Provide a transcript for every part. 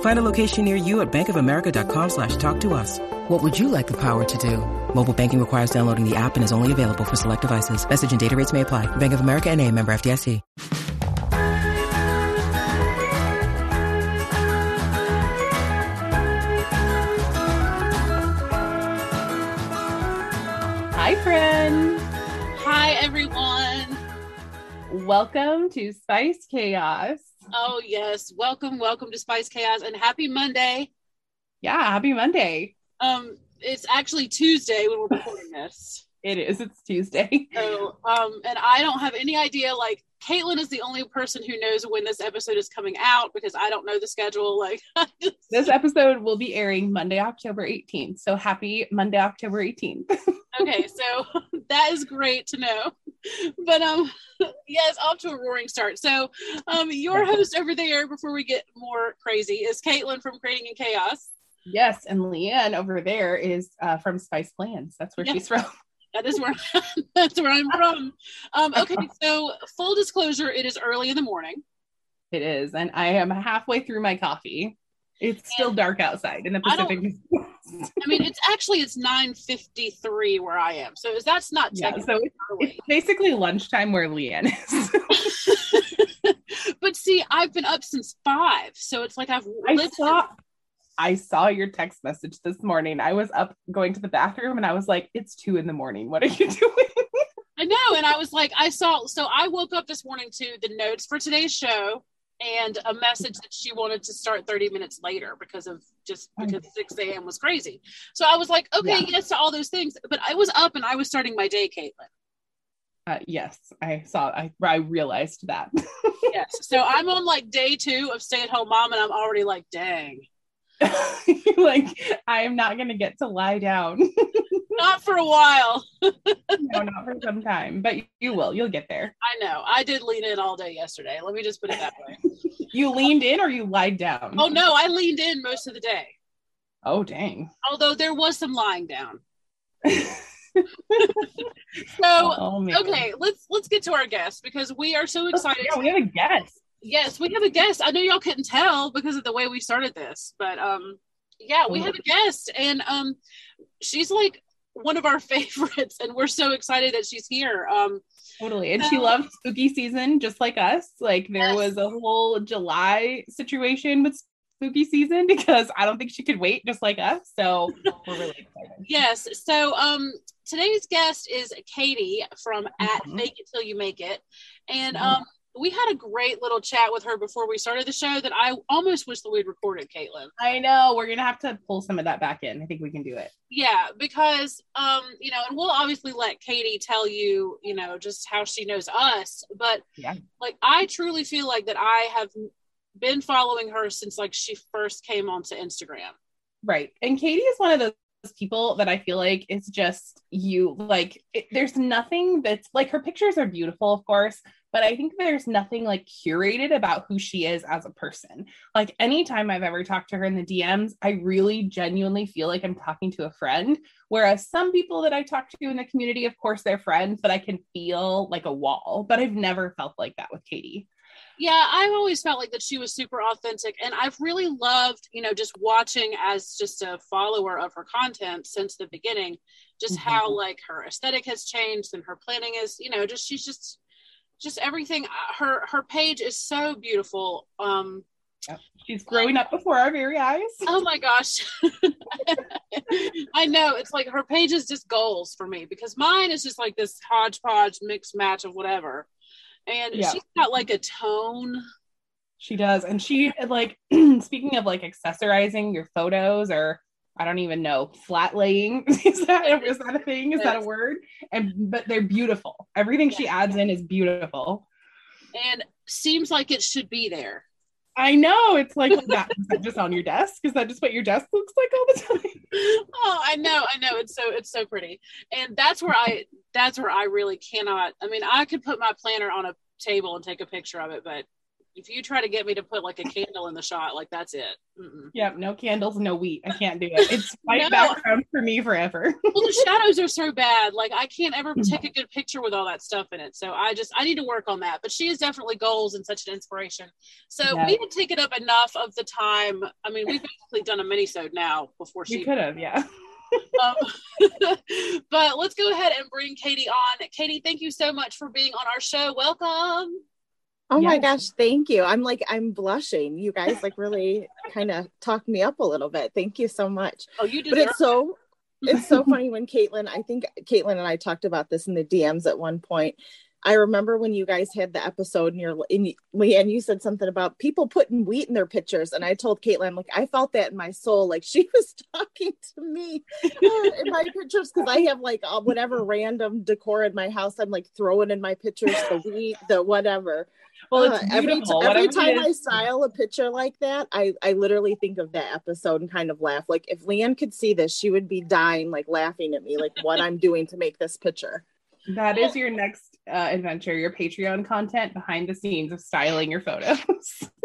Find a location near you at bankofamerica.com slash talk to us. What would you like the power to do? Mobile banking requires downloading the app and is only available for select devices. Message and data rates may apply. Bank of America and a member FDIC. Hi, friends. Hi, everyone. Welcome to Spice Chaos. Oh, yes. Welcome, welcome to Spice Chaos and happy Monday. Yeah, happy Monday. Um, it's actually Tuesday when we're recording this. It is. It's Tuesday. So, um, and I don't have any idea. Like, Caitlin is the only person who knows when this episode is coming out because I don't know the schedule. Like, just- This episode will be airing Monday, October 18th. So happy Monday, October 18th. okay, so that is great to know. But um, yes, off to a roaring start. So, um, your host over there, before we get more crazy, is Caitlin from Creating in Chaos. yes, and Leanne over there is uh, from Spice Plans. That's where she's from. That is where that's where I'm from. Um, okay, so full disclosure, it is early in the morning. It is. And I am halfway through my coffee. It's still dark outside in the Pacific. I mean, it's actually it's 9:53 where I am, so that's not yeah, so it's, it's basically lunchtime where Leanne is. but see, I've been up since five, so it's like I've I saw I saw your text message this morning. I was up going to the bathroom and I was like, it's two in the morning. What are you doing? I know, and I was like, I saw. So I woke up this morning to the notes for today's show and a message that she wanted to start 30 minutes later because of just because 6 a.m. was crazy. So I was like, okay, Yeah. yes to all those things. But I was up and I was starting my day, Caitlin. Uh, yes, I saw I I realized that. Yes. So I'm on like day two of stay at home mom, and I'm already like, dang, like I am not gonna get to lie down. not for a while. no, not for some time. But you will. You'll get there. I know. I did lean in all day yesterday. Let me just put it that way. You leaned in or you lied down? oh no, I leaned in most of the day. Oh dang. Although there was some lying down. So oh okay, let's let's get to our guest because we are so excited. Yeah, we have a guest. yes, we have a guest. I know y'all couldn't tell because of the way we started this, but um, yeah, we have a guest, and um, she's like one of our favorites, and we're so excited that she's here. Um, Totally. And she So- loved spooky season just like us. Like there Yes. was a whole July situation with spooky season because I don't think she could wait just like us. So we're really excited. yes, so um, today's guest is Katie from at Mhm. Fake It Till You Make It, and Mhm. um, we had a great little chat with her before we started the show that I almost wish that we'd recorded, Caitlin. I know we're gonna have to pull some of that back in. I think we can do it. Yeah, because um, you know, and we'll obviously let Katie tell you, you know, just how she knows us, but Yeah. like I truly feel like that I have been following her since like she first came onto Instagram. Right. And Katie is one of those people that I feel like is just you. Like, it, there's nothing that's like her pictures are beautiful, of course, but I think there's nothing like curated about who she is as a person. Like, anytime I've ever talked to her in the DMs, I really genuinely feel like I'm talking to a friend. Whereas some people that I talk to in the community, of course, they're friends, but I can feel like a wall. But I've never felt like that with Katie. Yeah, I've always felt like that she was super authentic and I've really loved, you know, just watching as just a follower of her content since the beginning, just how Mhm. like her aesthetic has changed and her planning is, you know, just she's just just everything uh, her her page is so beautiful. Um She's growing up before our very eyes. oh my gosh. I know it's like her page is just goals for me because mine is just like this hodgepodge mixed match of whatever. And Yeah. she's got like a tone. She does. And she like speaking of like accessorizing your photos or I don't even know, flat laying. is that is that a thing? Is that a word? And but they're beautiful. Everything she adds in is beautiful. and seems like it should be there. I know. It's like that, is that just on your desk? Is that just what your desk looks like all the time? oh, I know, I know. It's so it's so pretty. And that's where I that's where I really cannot. I mean, I could put my planner on a table and take a picture of it, but if you try to get me to put like a candle in the shot, like that's it. Mm-mm. Yep, no candles, no wheat. I can't do it. It's white No. background for me forever. Well, the shadows are so bad. Like I can't ever take a good picture with all that stuff in it. So I just I need to work on that. But she is definitely goals and such an inspiration. So Yeah. we had taken up enough of the time. I mean, we've basically done a minisode now before she could have, yeah. Um, but let's go ahead and bring Katie on. Katie, thank you so much for being on our show. Welcome. Oh my gosh, thank you. I'm like, I'm blushing. You guys like really kind of talked me up a little bit. Thank you so much. Oh, you But it's so it's so funny when Caitlin, I think Caitlin and I talked about this in the DMs at one point. I remember when you guys had the episode and you're in Leanne, you said something about people putting wheat in their pictures. And I told Caitlin, like, I felt that in my soul. Like she was talking to me uh, in my pictures because I have like whatever random decor in my house. I'm like throwing in my pictures, the wheat, the whatever. Well, it's Uh, every, t- every Whatever it time I style a picture like that, I, I literally think of that episode and kind of laugh. Like if Leanne could see this, she would be dying, like laughing at me, like what I'm doing to make this picture. That is your next uh, adventure, your Patreon content behind the scenes of styling your photos.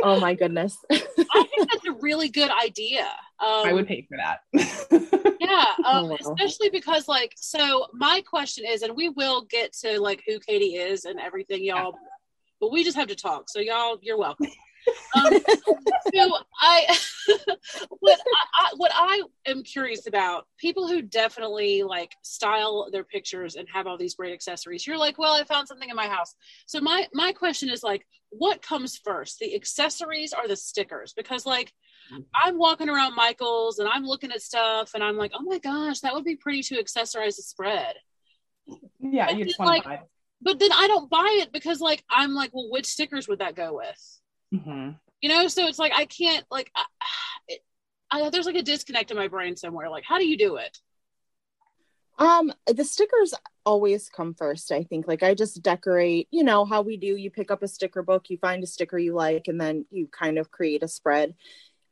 Oh my goodness. I think that's a really good idea. Um, I would pay for that. yeah um, Oh, wow. especially because like so my question is and we will get to like who katie is and everything y'all but we just have to talk so y'all you're welcome um, so i what I, I what i am curious about people who definitely like style their pictures and have all these great accessories you're like well i found something in my house so my my question is like what comes first the accessories or the stickers because like I'm walking around Michael's and I'm looking at stuff and I'm like, oh my gosh, that would be pretty to accessorize the spread. yeah, you just want Like- to buy. But then I don't buy it because like I'm like, well, which stickers would that go with? Mhm. You know, so it's like I can't like, I, it, I, there's like a disconnect in my brain somewhere. Like, how do you do it? Um, the stickers always come first, I think. Like I just decorate, you know, how we do. You pick up a sticker book, you find a sticker you like, and then you kind of create a spread.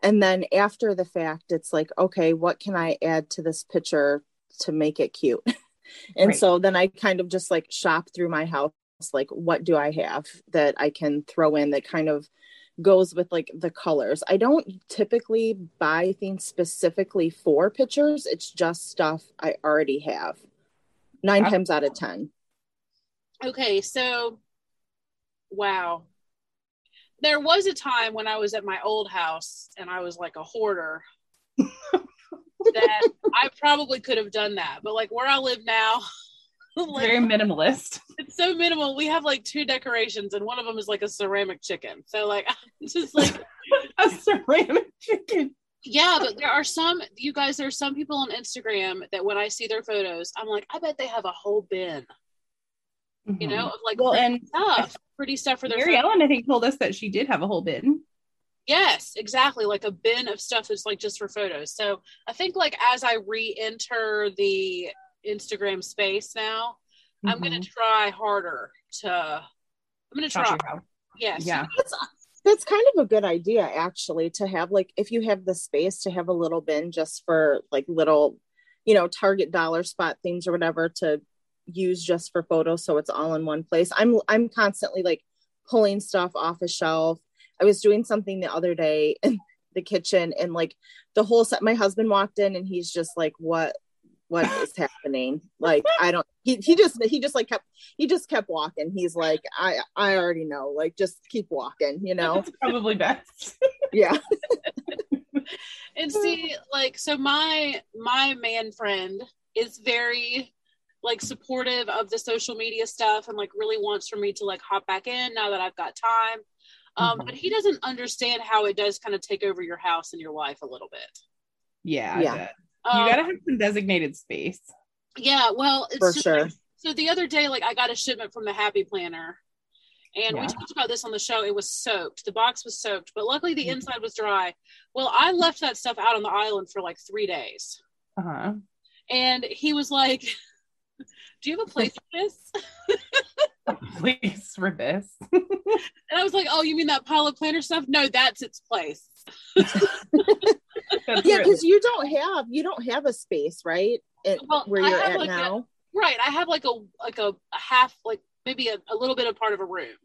And then after the fact, it's like, okay, what can I add to this picture to make it cute? and Right. so then I kind of just like shop through my house, like, what do I have that I can throw in that kind of goes with like the colors. I don't typically buy things specifically for pictures. It's just stuff I already have. Nine Ah. times out of ten. Okay, so wow. There was a time when I was at my old house and I was like a hoarder that I probably could have done that. But like where I live now, like, Very minimalist. it's so minimal. We have like two decorations and one of them is like a ceramic chicken. So like it's just like A ceramic chicken. yeah, but there are some you guys, There are some people on Instagram that when I see their photos, I'm like, I bet they have a whole bin, you know, of like Mm-hmm. Well, and stuff, pretty stuff for their Mary photos. Ellen, I think, told us that she did have a whole bin. Yes, exactly. Like a bin of stuff that's like just for photos. So I think like as I re-enter the Instagram space now, I'm gonna Mhm. try harder to I'm gonna try. your. Yes. Yeah. That's that's kind of a good idea actually to have like if you have the space to have a little bin just for like little, you know, target dollar spot things or whatever to use just for photos so it's all in one place. I'm I'm constantly like pulling stuff off a shelf. I was doing something the other day in the kitchen and like the whole set my husband walked in and he's just like what what is happening like i don't he, he just he just like kept he just kept walking he's like i i already know like just keep walking you know That's probably best. yeah And see, like, so my my man friend is very like supportive of the social media stuff and like really wants for me to like hop back in now that I've got time. Um, Mhm. but he doesn't understand how it does kind of take over your house and your life a little bit. Yeah. Yeah. I. Um, you gotta have some designated space. yeah, well, it's for just sure like- so the other day, like I got a shipment from the Happy Planner, And Yeah. we talked about this on the show. It was soaked. The box was soaked, but luckily the Mhm. inside was dry. Well, I left that stuff out on the island for like three days. Uh-huh. And he was like, Do you have a place for this? Please for this. And I was like, Oh, you mean that pile of planner stuff? No, that's its place. That's yeah because you don't have you don't have a space right It- Well, where you're at like a- now Right. I have like a like a, a half, like maybe a, a little bit of part of a room.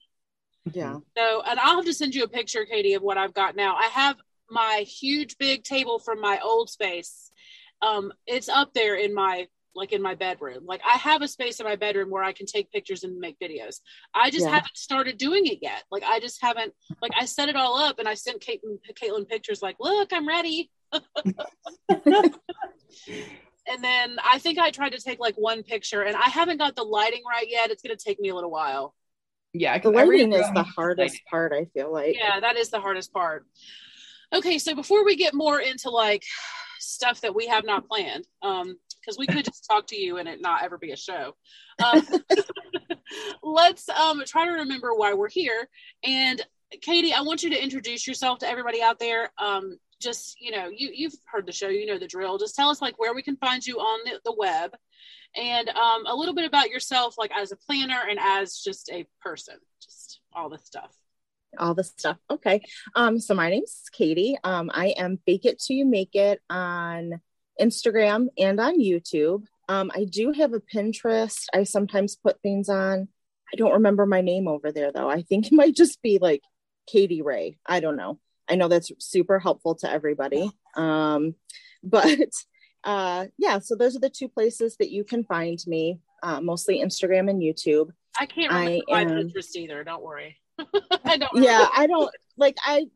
yeah So, and I'll have to send you a picture, Katie, of what I've got now. I have my huge big table from my old space. Um, it's up there in my like in my bedroom. Like I have a space in my bedroom where I can take pictures and make videos. I just Yeah. haven't started doing it yet. Like I just haven't. Like I set it all up and I sent Caitlin, Caitlin pictures. Like, look, I'm ready. and then I think I tried to take like one picture, and I haven't got the lighting right yet. It's going to take me a little while. yeah, the 'cause every lighting is the hardest part i feel like yeah that is the hardest part okay so before we get more into like stuff that we have not planned um because we could just talk to you and it not ever be a show um, let's um try to remember why we're here and katie i want you to introduce yourself to everybody out there um just you know you you've heard the show you know the drill just tell us like where we can find you on the, the web and um a little bit about yourself like as a planner and as just a person just all the stuff all the stuff. Okay. Um, so my name's Katie. Um, I am Bake It Till You Make It on Instagram and on YouTube. Um, I do have a Pinterest. I sometimes put things on. I don't remember my name over there though. I think it might just be like Katie Ray. I don't know. I know that's super helpful to everybody. Um, but uh yeah, so those are the two places that you can find me, uh, mostly Instagram and YouTube. I can't I remember my am- Pinterest either. Don't worry. I don't. yeah i don't like i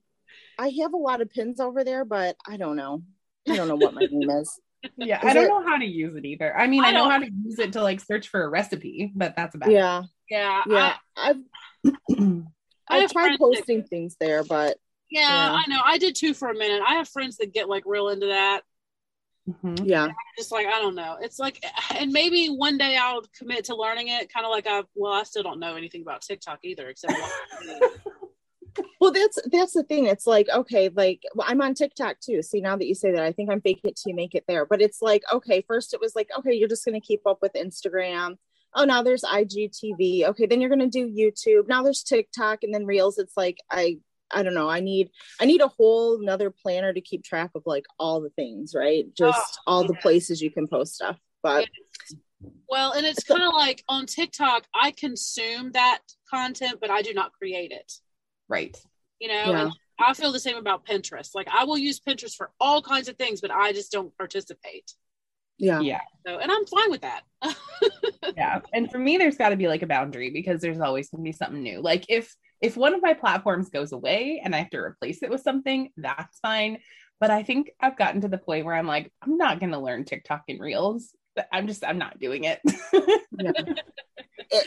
i have a lot of pins over there but i don't know i don't know what my name is Yeah, Is I don't it- know how to use it either. I mean, I I, know how to use it to like search for a recipe, but that's about yeah Yeah. yeah i've. I i've tried friends that- posting things there but Yeah, Yeah. I know. I did too for a minute. I have friends that get like real into that. Mhm. yeah Just like I don't know. It's like, and maybe one day I'll commit to learning it. Kind of like I've, Well, I still don't know anything about TikTok either, except. well that's that's the thing. It's like okay like well, i'm on tiktok too. See now that you say that i think i'm fake it to make it there. But it's like okay first it was like okay you're just going to keep up with instagram. Oh now there's igtv okay then you're going to do youtube. Now there's tiktok and then reels. It's like i i don't know. I need i need a whole another planner to keep track of like all the things right? Oh, just all the places you can post stuff. But well, and it's kind of like on TikTok, I consume that content, but I do not create it. Right. You know, Yeah. and I feel the same about Pinterest. Like I will use Pinterest for all kinds of things, but I just don't participate. yeah Yeah. So, and I'm fine with that. Yeah. And for me, there's got to be like a boundary because there's always going to be something new. Like if if one of my platforms goes away and I have to replace it with something, that's fine. But I think I've gotten to the point where I'm like, I'm not going to learn TikTok and Reels. I'm just, I'm not doing it. yeah.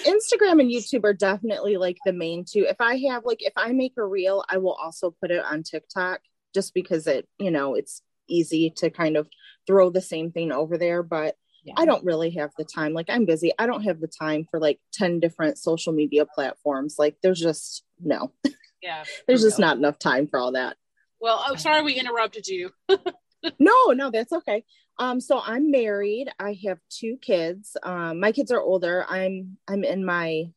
Instagram and YouTube are definitely like the main two. If I have like if I make a reel, I will also put it on TikTok just because it, you know, it's easy to kind of throw the same thing over there, but Yeah. I don't really have the time. Like I'm busy. I don't have the time for like 10 different social media platforms. Like there's just no. yeah. There's just real. not enough time for all that. Well, I'm sorry we interrupted you. No, no, that's okay. Um, so I'm married. I have two kids. Um, my kids are older. I'm I'm in my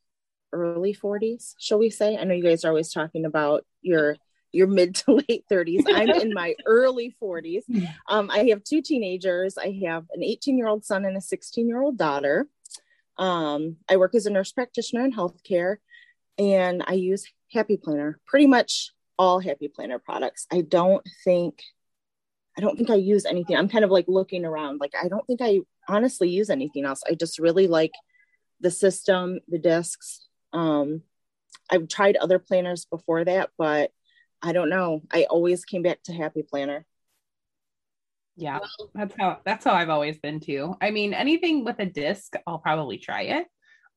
early 40s, shall we say? I know you guys are always talking about your your mid to late 30s. I'm in my early 40s. Um, I have two teenagers. I have an 18 year old son and a 16 year old daughter. Um, I work as a nurse practitioner in healthcare, and I use Happy Planner. Pretty much all Happy Planner products. I don't think I don't think I use anything. I'm kind of like looking around. Like I don't think I honestly use anything else. I just really like the system, the discs. Um, I've tried other planners before that, but I don't know. I always came back to Happy Planner. yeah. That's how, that's how I've always been too. I mean, anything with a disc, I'll probably try it.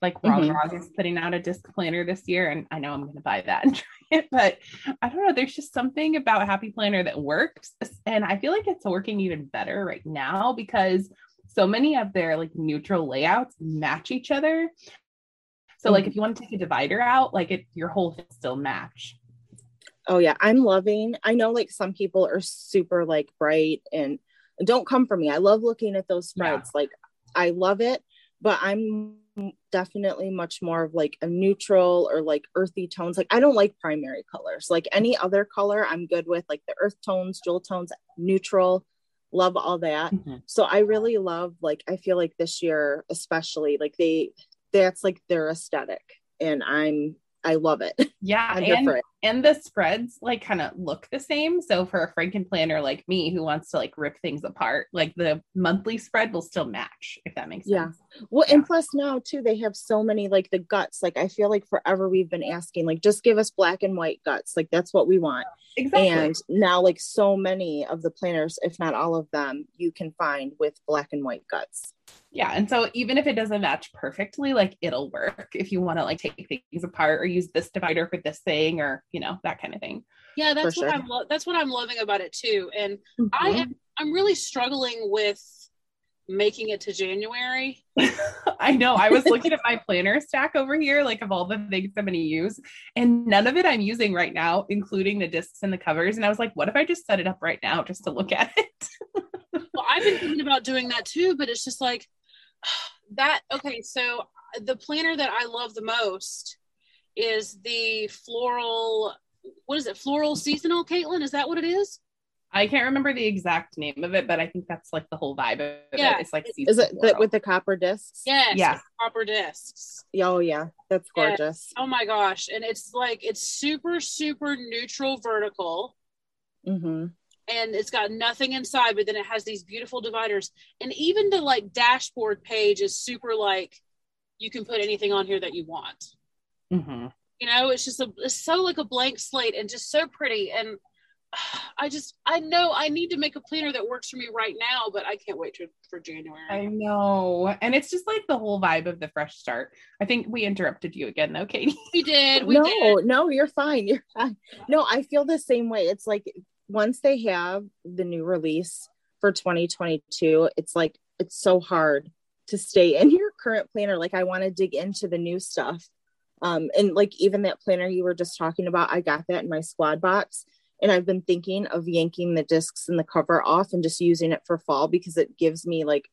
Like Roz Mhm. Roz is putting out a disc planner this year, and I know I'm going to buy that and try it. But I don't know. There's just something about Happy Planner that works, and I feel like it's working even better right now because so many of their like neutral layouts match each other. So like if you want to take a divider out, like it your whole thing still match. Oh yeah, I'm loving. I know like some people are super like bright and don't come for me. I love looking at those spreads. Yeah. Like I love it, but I'm definitely much more of like a neutral or like earthy tones. Like I don't like primary colors. Like any other color I'm good with, like the earth tones, jewel tones, neutral, love all that. Mm-hmm. So I really love like I feel like this year especially like they that's like their aesthetic and I'm I love it. Yeah. I'm and, and the spreads like kind of look the same. So for a Franken planner like me who wants to like rip things apart, like the monthly spread will still match, if that makes sense. Yeah. Well, yeah. and plus now too, they have so many like the guts. Like I feel like forever we've been asking, like, just give us black and white guts. Like that's what we want. Exactly. And now like so many of the planners, if not all of them, you can find with black and white guts yeah and so even if it doesn't match perfectly like it'll work if you want to like take things apart or use this divider for this thing or you know that kind of thing yeah that's for what sure. i'm lo- that's what i'm loving about it too and mm-hmm. i am i'm really struggling with making it to january i know i was looking at my planner stack over here like of all the things i'm going to use and none of it i'm using right now including the discs and the covers and i was like what if i just set it up right now just to look at it well i've been thinking about doing that too but it's just like that okay so the planner that i love the most is the floral what is it floral seasonal caitlin is that what it is I can't remember the exact name of it, but I think that's like the whole vibe of yeah. it. It's like seasonal. is it the, with the copper discs? Yes, yeah, copper discs. Oh yeah, that's gorgeous. Oh my gosh, and it's like it's super super neutral vertical. Mm-hmm and it's got nothing inside, but then it has these beautiful dividers. And even the like dashboard page is super like you can put anything on here that you want. Mm-hmm. You know, it's just a it's so like a blank slate and just so pretty. And I just I know I need to make a planner that works for me right now, but I can't wait to, for January. I know, and it's just like the whole vibe of the fresh start. I think we interrupted you again, though, Katie. We did. We no, did. no, you're fine. You're fine. No, I feel the same way. It's like once they have the new release for 2022, it's like it's so hard to stay in your current planner. Like I want to dig into the new stuff. Um, and like even that planner you were just talking about, I got that in my squad box. And I've been thinking of yanking the discs and the cover off and just using it for fall because it gives me like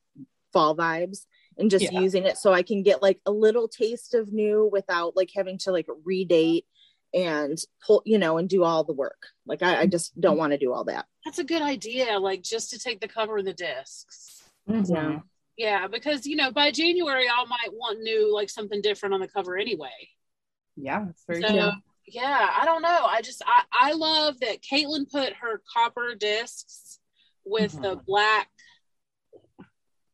fall vibes and just yeah. using it so I can get like a little taste of new without like having to like redate and pull, you know, and do all the work. Like I, I just don't want to do all that. That's a good idea. Like just to take the cover of the discs. Mm-hmm. Yeah. Yeah, because you know, by January I might want new like something different on the cover anyway. Yeah, that's very so, true. Yeah, I don't know. I just I, I love that Caitlin put her copper discs with mm-hmm. the black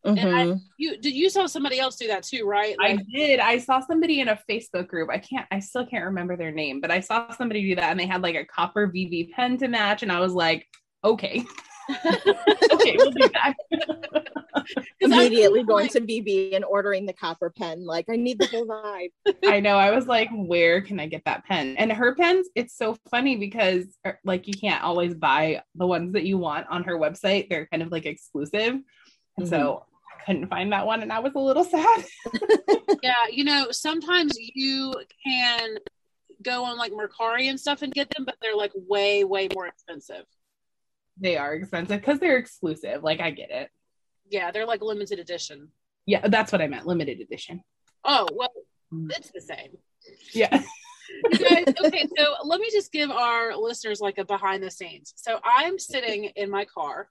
Mm-hmm. And I, mm-hmm. you did you saw somebody else do that too, right? Like, I did. I saw somebody in a Facebook group. I can't. I still can't remember their name, but I saw somebody do that, and they had like a copper VB pen to match, and I was like, okay, okay, we'll do that. Immediately going like, to VB and ordering the copper pen. Like, I need the whole vibe. I know. I was like, where can I get that pen? And her pens, it's so funny because er, like you can't always buy the ones that you want on her website. They're kind of like exclusive. And mm-hmm. so I couldn't find that one and I was a little sad. yeah, you know, sometimes you can go on like Mercari and stuff and get them, but they're like way, way more expensive. They are expensive because they're exclusive. Like I get it. Yeah, they're like limited edition. Yeah, that's what I meant. Limited edition. Oh, well, mm. it's the same. Yeah. guys, okay, so let me just give our listeners like a behind the scenes. So I'm sitting in my car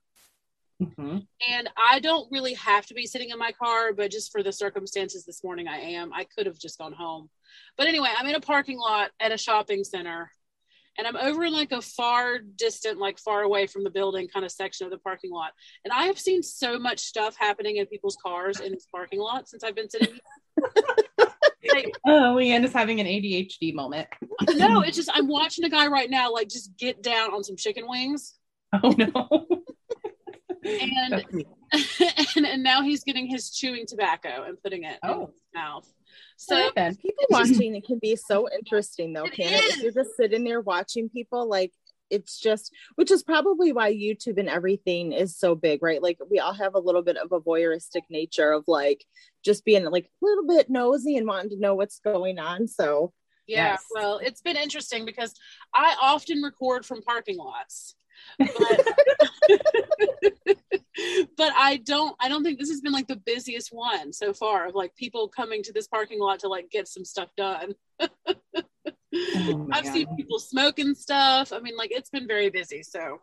Mm-hmm. And I don't really have to be sitting in my car, but just for the circumstances this morning, I am. I could have just gone home. But anyway, I'm in a parking lot at a shopping center and I'm over in like a far distant, like far away from the building kind of section of the parking lot. And I have seen so much stuff happening in people's cars in this parking lot since I've been sitting here. like, oh, Leanne is having an ADHD moment. no, it's just I'm watching a guy right now, like just get down on some chicken wings. Oh no and, and, and now he's getting his chewing tobacco and putting it oh. in his mouth. So people watching it can be so interesting though, can it? If you're just sitting there watching people like it's just which is probably why youtube and everything is so big right? Like we all have a little bit of a voyeuristic nature of like just being like a little bit nosy and wanting to know what's going on so. Yeah yes. well it's been interesting because i often record from parking lots but, but I don't I don't think this has been like the busiest one so far of like people coming to this parking lot to like get some stuff done. oh I've God. seen people smoking stuff. I mean, like it's been very busy. So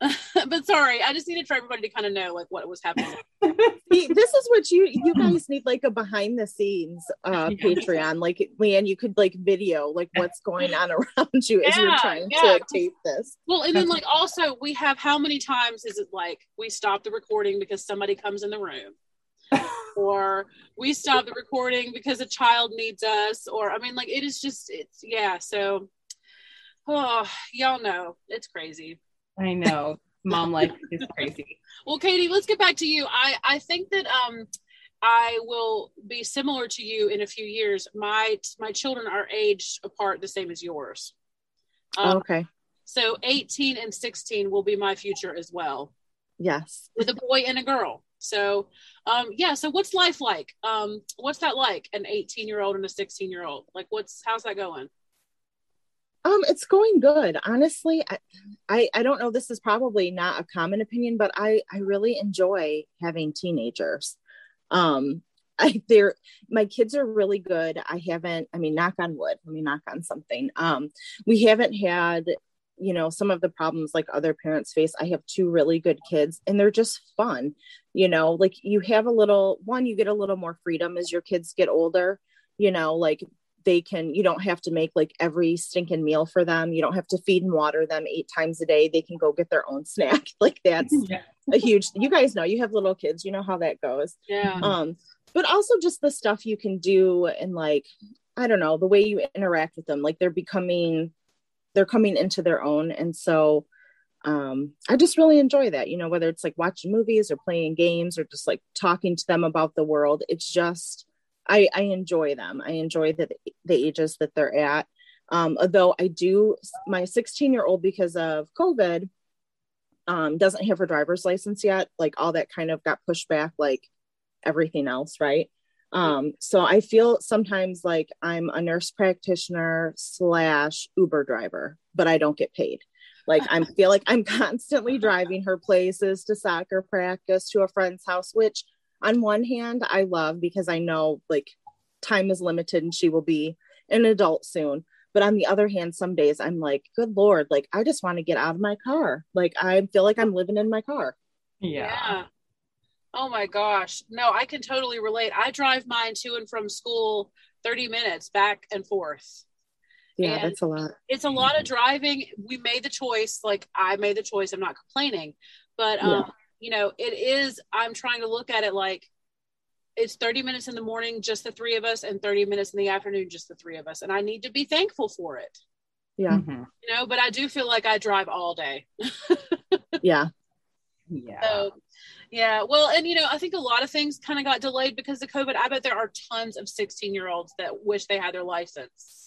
but sorry, I just needed for everybody to kind of know like what was happening. this is what you you guys need like a behind the scenes uh yeah. Patreon. Like Leanne, you could like video like what's going on around you as you're trying yeah. to tape this. Well, and then like also we have how many times is it like we stop the recording because somebody comes in the room? or we stop the recording because a child needs us or i mean like it is just it's yeah so oh y'all know it's crazy I know. Mom life is crazy. well, Katie, let's get back to you. I I think that um I will be similar to you in a few years. My my children are aged apart the same as yours. Um, okay. So 18 and 16 will be my future as well. Yes. With a boy and a girl. So um yeah, so what's life like? Um what's that like? An 18 year old and a 16 year old? Like what's how's that going? Um, it's going good. Honestly, I, I, I don't know. This is probably not a common opinion, but I I really enjoy having teenagers. Um, I they're my kids are really good. I haven't. I mean, knock on wood. Let me knock on something. Um, we haven't had you know some of the problems like other parents face i have two really good kids and they're just fun you know like you have a little one you get a little more freedom as your kids get older you know like they can you don't have to make like every stinking meal for them. You don't have to feed and water them eight times a day. They can go get their own snack. Like that's yeah. a huge you guys know you have little kids you know how that goes. Yeah. Um but also just the stuff you can do and like i don't know the way you interact with them like they're becoming they're coming into their own. And so um, I just really enjoy that, you know, whether it's like watching movies or playing games or just like talking to them about the world. It's just, I, I enjoy them. I enjoy the, the ages that they're at. Um, although I do, my 16 year old, because of COVID, um, doesn't have her driver's license yet. Like all that kind of got pushed back, like everything else, right? Um, so I feel sometimes like I'm a nurse practitioner slash Uber driver, but I don't get paid. Like I feel like I'm constantly driving her places to soccer practice, to a friend's house, which on one hand i love because i know like time is limited and she will be an adult soon. But on the other hand some days i'm like good lord like i just want to get out of my car. Like i feel like i'm living in my car. Yeah. yeah. oh my gosh. No i can totally relate. I drive mine to and from school 30 minutes back and forth. Yeah and that's a lot. it's a lot of driving. We made the choice like i made the choice. I'm not complaining. But um yeah you know, it is, I'm trying to look at it like it's 30 minutes in the morning, just the three of us, and 30 minutes in the afternoon, just the three of us. And I need to be thankful for it. Yeah. Mm-hmm. You know, but I do feel like I drive all day. yeah. Yeah. So, yeah. Well, and you know, I think a lot of things kind of got delayed because of COVID. I bet there are tons of 16 year olds that wish they had their license.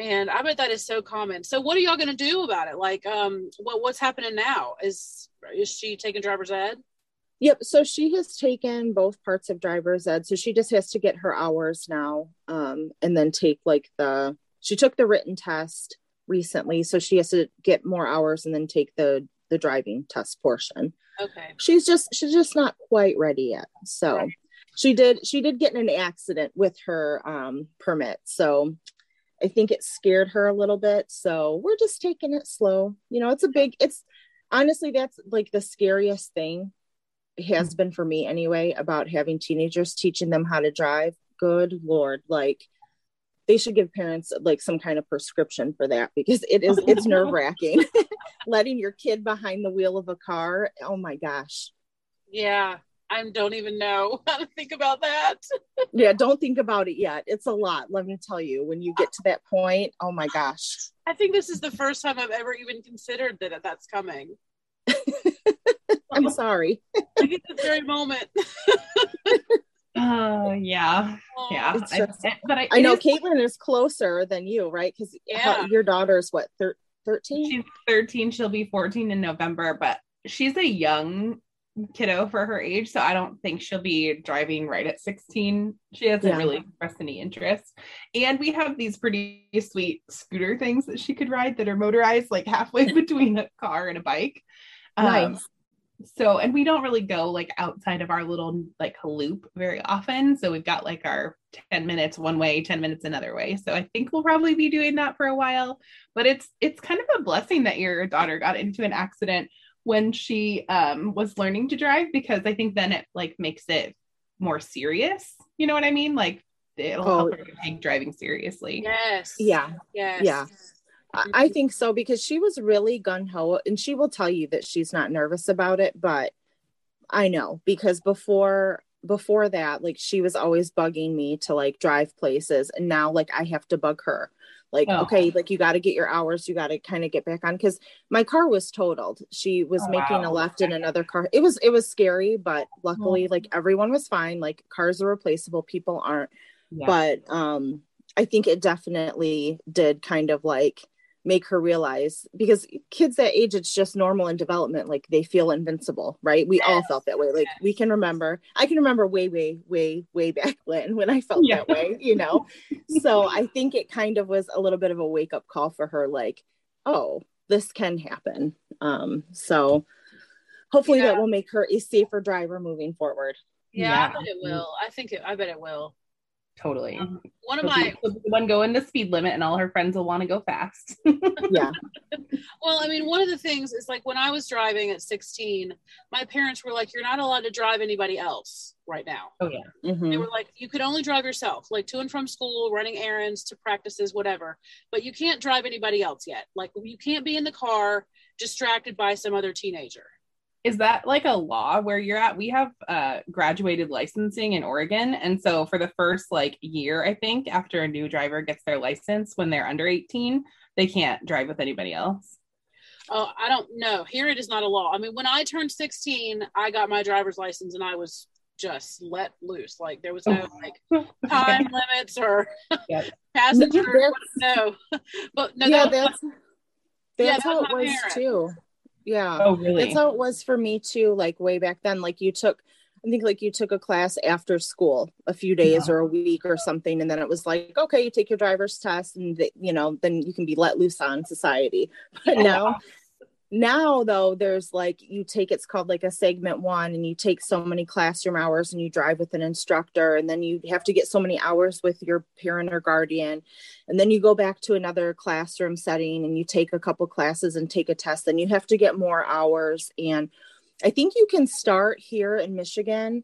And I bet that is so common. So what are y'all going to do about it? Like, um, what, what's happening now? Is is she taking driver's ed? Yep. So she has taken both parts of driver's ed. So she just has to get her hours now um, and then take like the, she took the written test recently. So she has to get more hours and then take the, the driving test portion. Okay. She's just, she's just not quite ready yet. So right. she did, she did get in an accident with her um, permit. So I think it scared her a little bit. So we're just taking it slow. You know, it's a big, it's, honestly that's like the scariest thing has mm. been for me anyway about having teenagers teaching them how to drive good lord like they should give parents like some kind of prescription for that because it is it's nerve wracking letting your kid behind the wheel of a car oh my gosh yeah I don't even know how to think about that. yeah, don't think about it yet. It's a lot, let me tell you. When you get to that point, oh my gosh. I think this is the first time I've ever even considered that that's coming. I'm sorry. like at this very moment. Oh uh, yeah, oh, yeah. Just, I, but I, I know is, Caitlin is closer than you, right? Because yeah. your daughter's what thir- 13? She's 13. She'll be 14 in November, but she's a young kiddo for her age. So I don't think she'll be driving right at 16. She hasn't Yeah. really expressed any interest. And we have these pretty sweet scooter things that she could ride that are motorized, like halfway between a car and a bike. Um, Nice. so and we don't really go like outside of our little like loop very often so we've got like our 10 minutes one way 10 minutes another way so i think we'll probably be doing that for a while but it's it's kind of a blessing that your daughter got into an accident when she um was learning to drive because i think then it like makes it more serious you know what i mean like it'll Oh. help her to take driving seriously Yes. Yeah. Yes. Yeah. I, I think so because she was really gun ho, and she will tell you that she's not nervous about it. But I know because before before that, like she was always bugging me to like drive places, and now like I have to bug her. Like, Oh. okay, like you got to get your hours, you got to kind of get back on because my car was totaled. She was Oh, making a left in another car. It was it was scary, but luckily, like everyone was fine. Like cars are replaceable, people aren't Yeah. but um i think it definitely did kind of like make her realize because kids that age it's just normal in development like they feel invincible right we all felt that way like we can remember i can remember way way way way back when when i felt Yeah. that way you know so i think it kind of was a little bit of a wake up call for her like oh this can happen um so hopefully Yeah. that will make her a safer driver moving forward Yeah, Yeah. I bet it will. I think it. I bet it will. Totally Um, One of She'll my she'll be the one going the speed limit and all her friends will want to go fast yeah Well, I mean, one of the things is like when I was driving at 16, my parents were like, "You're not allowed to drive anybody else right now." oh yeah Mhm. They were like, "You could only drive yourself, like to and from school, running errands, to practices, whatever. But you can't drive anybody else yet. Like you can't be in the car distracted by some other teenager." Is that like a law where you're at we have uh graduated licensing in oregon and so for the first like year i think after a new driver gets their license when they're under 18 they can't drive with anybody else Oh, I don't know. Here it is not a law. I mean, when I turned 16, I got my driver's license and I was just let loose. Like there was no like time limits or Yep. passenger. No, but no, yeah, that was that's Yeah, that's how it was parent. too. Yeah, oh really that's how it was for me too. Like way back then, like you took, I think like you took a class after school, a few days or a week or something, and then it was like, okay, you take your driver's test, and th- you know, then you can be let loose on society. But Yeah. now, now though, there's like you take it's called like a segment one, and you take so many classroom hours, and you drive with an instructor, and then you have to get so many hours with your parent or guardian, and then you go back to another classroom setting and you take a couple classes and take a test then you have to get more hours and i think you can start here in michigan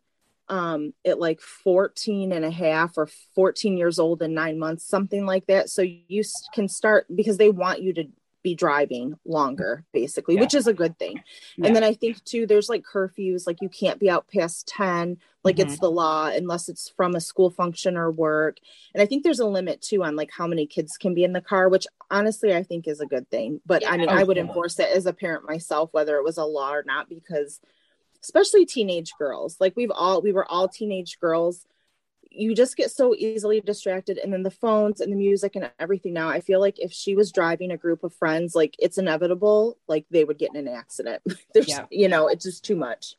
um, at like 14 and a half or 14 years old and nine months something like that so you can start because they want you to be driving longer basically Yeah. which is a good thing Yeah. and then i think too there's like curfews like you can't be out past 10 like it's mm-hmm. the law unless it's from a school function or work and i think there's a limit too on like how many kids can be in the car which honestly i think is a good thing but i mean Oh, i would yeah. enforce it as a parent myself whether it was a law or not because especially teenage girls like we've all we were all teenage girls you just get so easily distracted and then the phones and the music and everything now i feel like if she was driving a group of friends like it's inevitable like they would get in an accident there's Yeah. you know it's just too much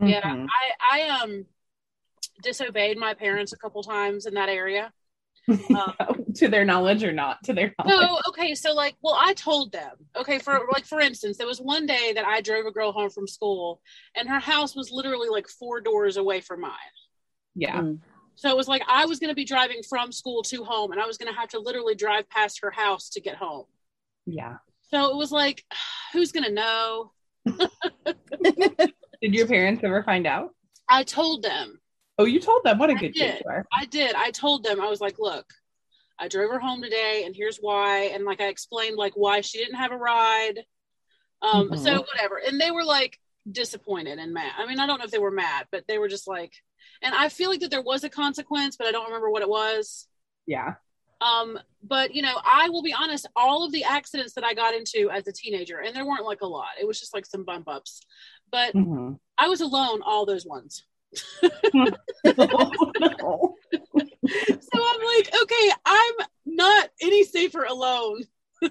yeah. Mhm. I I um disobeyed my parents a couple times in that area. Um, to their knowledge or not to their knowledge No, okay, so like, well, I told them. Okay, for like for instance, there was one day that I drove a girl home from school, and her house was literally like four doors away from mine. yeah Mm. So it was like I was going to be driving from school to home, and I was going to have to literally drive past her house to get home. yeah So it was like, who's going to know? did your parents ever find out I told them. oh you told them what a I good did. kid you are I did. I told them. I was like, look, I drove her home today, and here's why. And like I explained, like why she didn't have a ride. Um. Mhm. So whatever. And they were like disappointed and mad. I mean, I don't know if they were mad, but they were just like. And I feel like that there was a consequence, but I don't remember what it was. yeah Um. But you know, I will be honest. All of the accidents that I got into as a teenager, and there weren't like a lot. It was just like some bump ups. But Mhm. I was alone all those ones. No. so I'm like, okay, I'm not any safer alone. oh,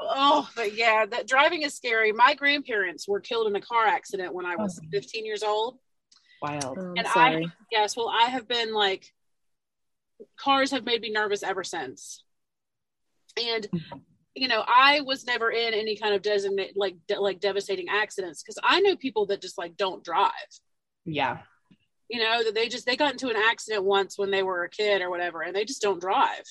Oh, but yeah, that driving is scary. My grandparents were killed in a car accident when I was 15 years old. Wild. Oh, and sorry. I, yes, well, I have been like, cars have made me nervous ever since. And, you know, I was never in any kind of designate like de- like devastating accidents because I know people that just like don't drive. Yeah. You know that they just they got into an accident once when they were a kid or whatever, and they just don't drive.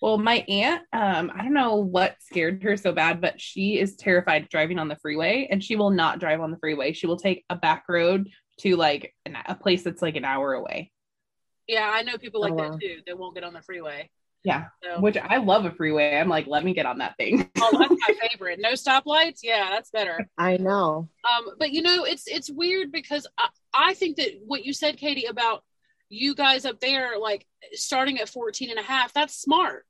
Well, my aunt, um, I don't know what scared her so bad, but she is terrified of driving on the freeway and she will not drive on the freeway. She will take a back road to like an, a place that's like an hour away. Yeah, I know people like Oh, that too. They won't get on the freeway. Yeah. So, Which I love a freeway. I'm like, let me get on that thing. oh, that's my favorite. No stoplights. Yeah, that's better. I know. Um, but you know, it's it's weird because I, I think that what you said, Katie, about you guys up there, like starting at 14 and a half, that's smart.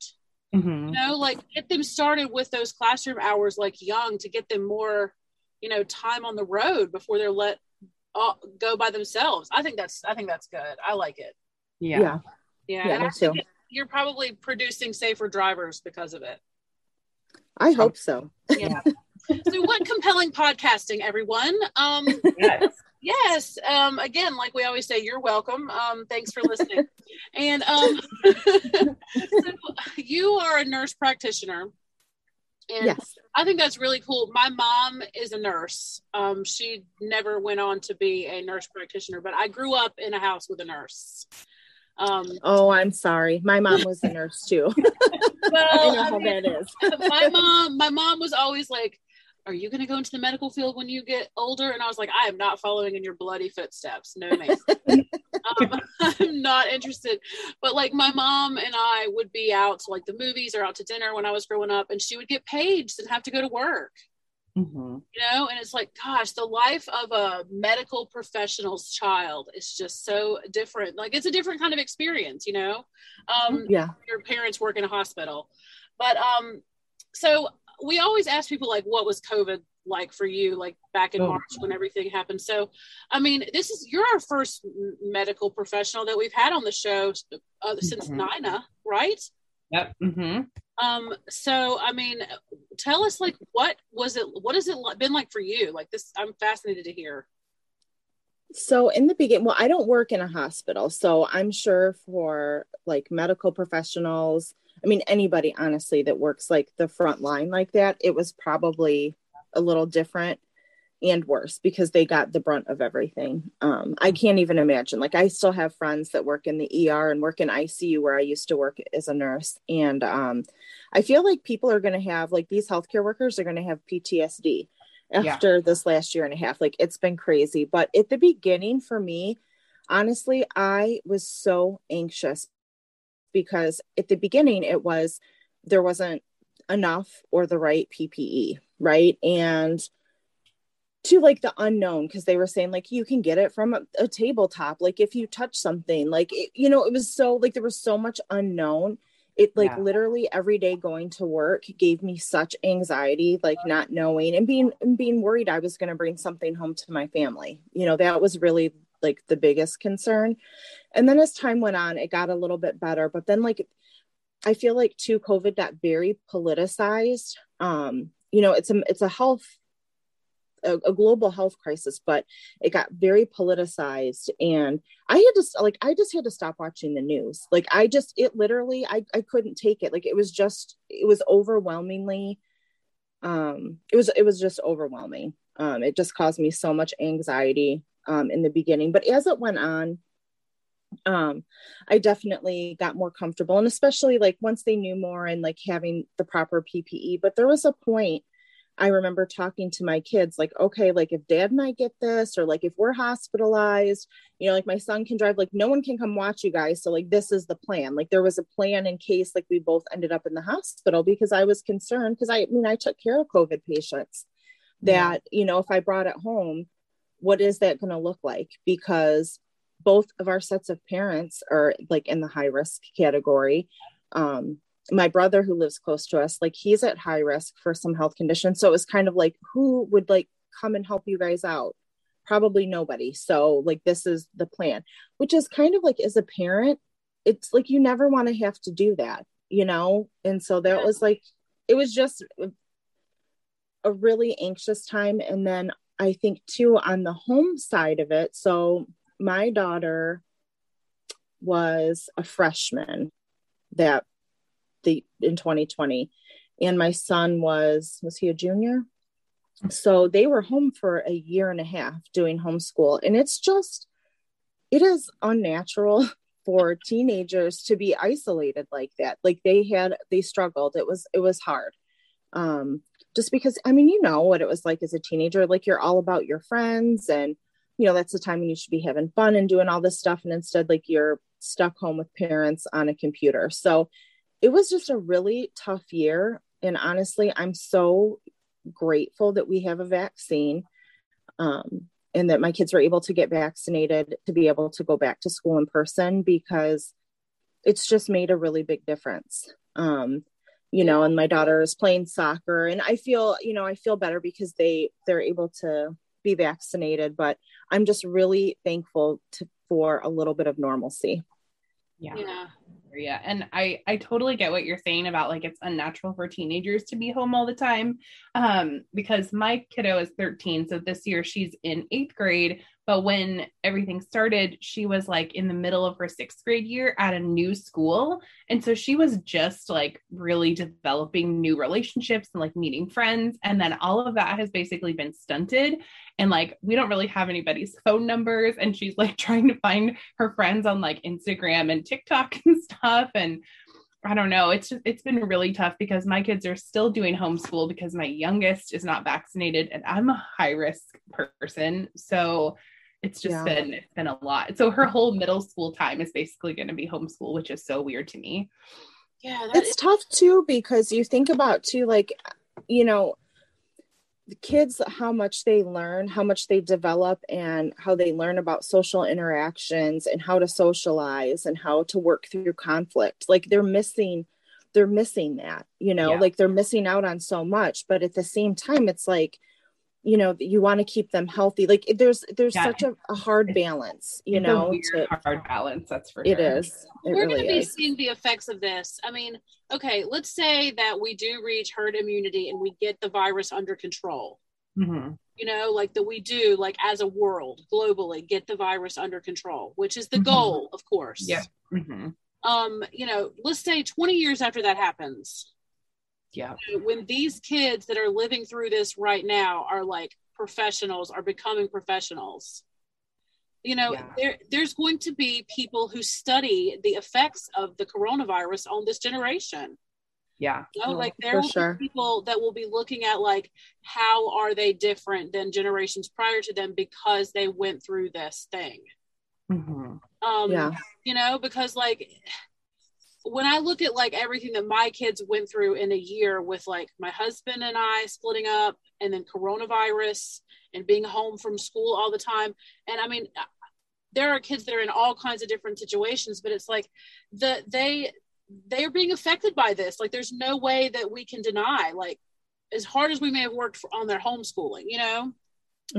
Mhm. You know, like get them started with those classroom hours like young to get them more, you know, time on the road before they're let uh, go by themselves. I think that's I think that's good. I like it. Yeah. Yeah. Yeah, Yeah, and me I think too. it- you're probably producing safer drivers because of it. I hope so. Yeah. so what compelling podcasting, everyone. Um Yes. Yes. Um again, like we always say, you're welcome. Um thanks for listening. and um so you are a nurse practitioner. And Yes. I think that's really cool. My mom is a nurse. Um, she never went on to be a nurse practitioner, but I grew up in a house with a nurse. Um, Oh, I'm sorry. My mom was a nurse too. I well, know I how mean, that is. my mom, my mom was always like, "Are you going to go into the medical field when you get older?" And I was like, "I am not following in your bloody footsteps. No, um, I'm not interested." But like, my mom and I would be out to like the movies or out to dinner when I was growing up, and she would get paid and have to go to work. Mhm. you know and it's like gosh the life of a medical professional's child is just so different like it's a different kind of experience you know um Yeah. your parents work in a hospital but um so we always ask people like what was covid like for you like back in Oh. march when everything happened so i mean this is you're our first medical professional that we've had on the show uh, since Mhm. nina right Yep. hmm um so i mean tell us like what was it what has it been like for you like this i'm fascinated to hear So in the beginning, well, I don't work in a hospital, so I'm sure for like medical professionals, I mean anybody honestly that works like the front line like that, it was probably a little different and worse because they got the brunt of everything. Um, I can't even imagine. Like I still have friends that work in the ER and work in ICU where I used to work as a nurse, and um, I feel like people are going to have like these healthcare workers are going to have PTSD Yeah. after this last year and a half. Like it's been crazy. But at the beginning for me, honestly, I was so anxious because at the beginning it was there wasn't enough or the right PPE, right? And to like the unknown because they were saying like you can get it from a, a tabletop like if you touch something like it, you know it was so like there was so much unknown it like Yeah. literally every day going to work gave me such anxiety like not knowing and being and being worried i was going to bring something home to my family you know that was really like the biggest concern. And then as time went on it got a little bit better. But then like i feel like too covid got very politicized. Um you know it's a it's a health a, a global health crisis but it got very politicized. And i had to like i just had to stop watching the news. Like i just it literally i, I couldn't take it. Like it was just it was overwhelmingly um it was it was just overwhelming. Um it just caused me so much anxiety um in the beginning but as it went on um i definitely got more comfortable and especially like once they knew more and like having the proper ppe but there was a point I remember talking to my kids, like, okay, like if dad and I get this, or like if we're hospitalized, you know, like my son can drive, like no one can come watch you guys. So, like, this is the plan. Like, there was a plan in case like we both ended up in the hospital because I was concerned because I, I mean, I took care of COVID patients that, you know, if I brought it home, what is that going to look like? Because both of our sets of parents are like in the high risk category. Um, my brother who lives close to us like he's at high risk for some health conditions so it was kind of like who would like come and help you guys out probably nobody so like this is the plan which is kind of like as a parent it's like you never want to have to do that, you know? And so that was like, it was just a really anxious time. And then I think too on the home side of it. So my daughter was a freshman that the in 2020 and my son was was he a junior? So they were home for a year and a half doing homeschool. And it's just it is unnatural for teenagers to be isolated like that. Like they had they struggled. It was it was hard. Um just because i mean you know what it was like as a teenager like you're all about your friends and you know that's the time when you should be having fun and doing all this stuff and instead like you're stuck home with parents on a computer. So it was just a really tough year and honestly i'm so grateful that we have a vaccine um, and that my kids were able to get vaccinated to be able to go back to school in person because it's just made a really big difference. Um, you know and my daughter is playing soccer and i feel you know i feel better because they they're able to be vaccinated but i'm just really thankful to, for a little bit of normalcy Yeah. Yeah. Yeah. And I I totally get what you're saying about like it's unnatural for teenagers to be home all the time. Um, because my kiddo is 13. So this year she's in eighth grade. But when everything started, she was like in the middle of her sixth grade year at a new school. And so she was just like really developing new relationships and like meeting friends. And then all of that has basically been stunted. And like we don't really have anybody's phone numbers. And she's like trying to find her friends on like Instagram and TikTok and stuff. And I don't know. It's just it's been really tough because my kids are still doing homeschool because my youngest is not vaccinated and I'm a high risk person. So it's just Yeah. been it's been a lot. So her whole middle school time is basically going to be homeschool, which is so weird to me. Yeah. That it's is- tough too because you think about too like you know the kids how much they learn how much they develop and how they learn about social interactions and how to socialize and how to work through conflict like they're missing they're missing that you know Yeah. like they're missing out on so much but at the same time it's like you know you want to keep them healthy like there's there's Yeah. such a, a hard balance you It's know a weird, to, hard balance. That's for it sure. is it we're really going to be is seeing the effects of this. I mean, okay, let's say that we do reach herd immunity and we get the virus under control. Mhm. You know, like that we do, like as a world globally, get the virus under control, which is the Mhm. goal, of course. Yeah. Mhm. Um, you know, let's say 20 years after that happens, Yeah. when these kids that are living through this right now are like professionals, are becoming professionals. You know, Yeah. there there's going to be people who study the effects of the coronavirus on this generation. Yeah. You know, Oh, like there for will sure. be people that will be looking at like how are they different than generations prior to them because they went through this thing. Mhm. Um, yeah you know, because like when I look at like everything that my kids went through in a year with like my husband and I splitting up and then coronavirus and being home from school all the time. And I mean, there are kids that are in all kinds of different situations, but it's like the they they are being affected by this. Like there's no way that we can deny like as hard as we may have worked for, on their homeschooling, you know?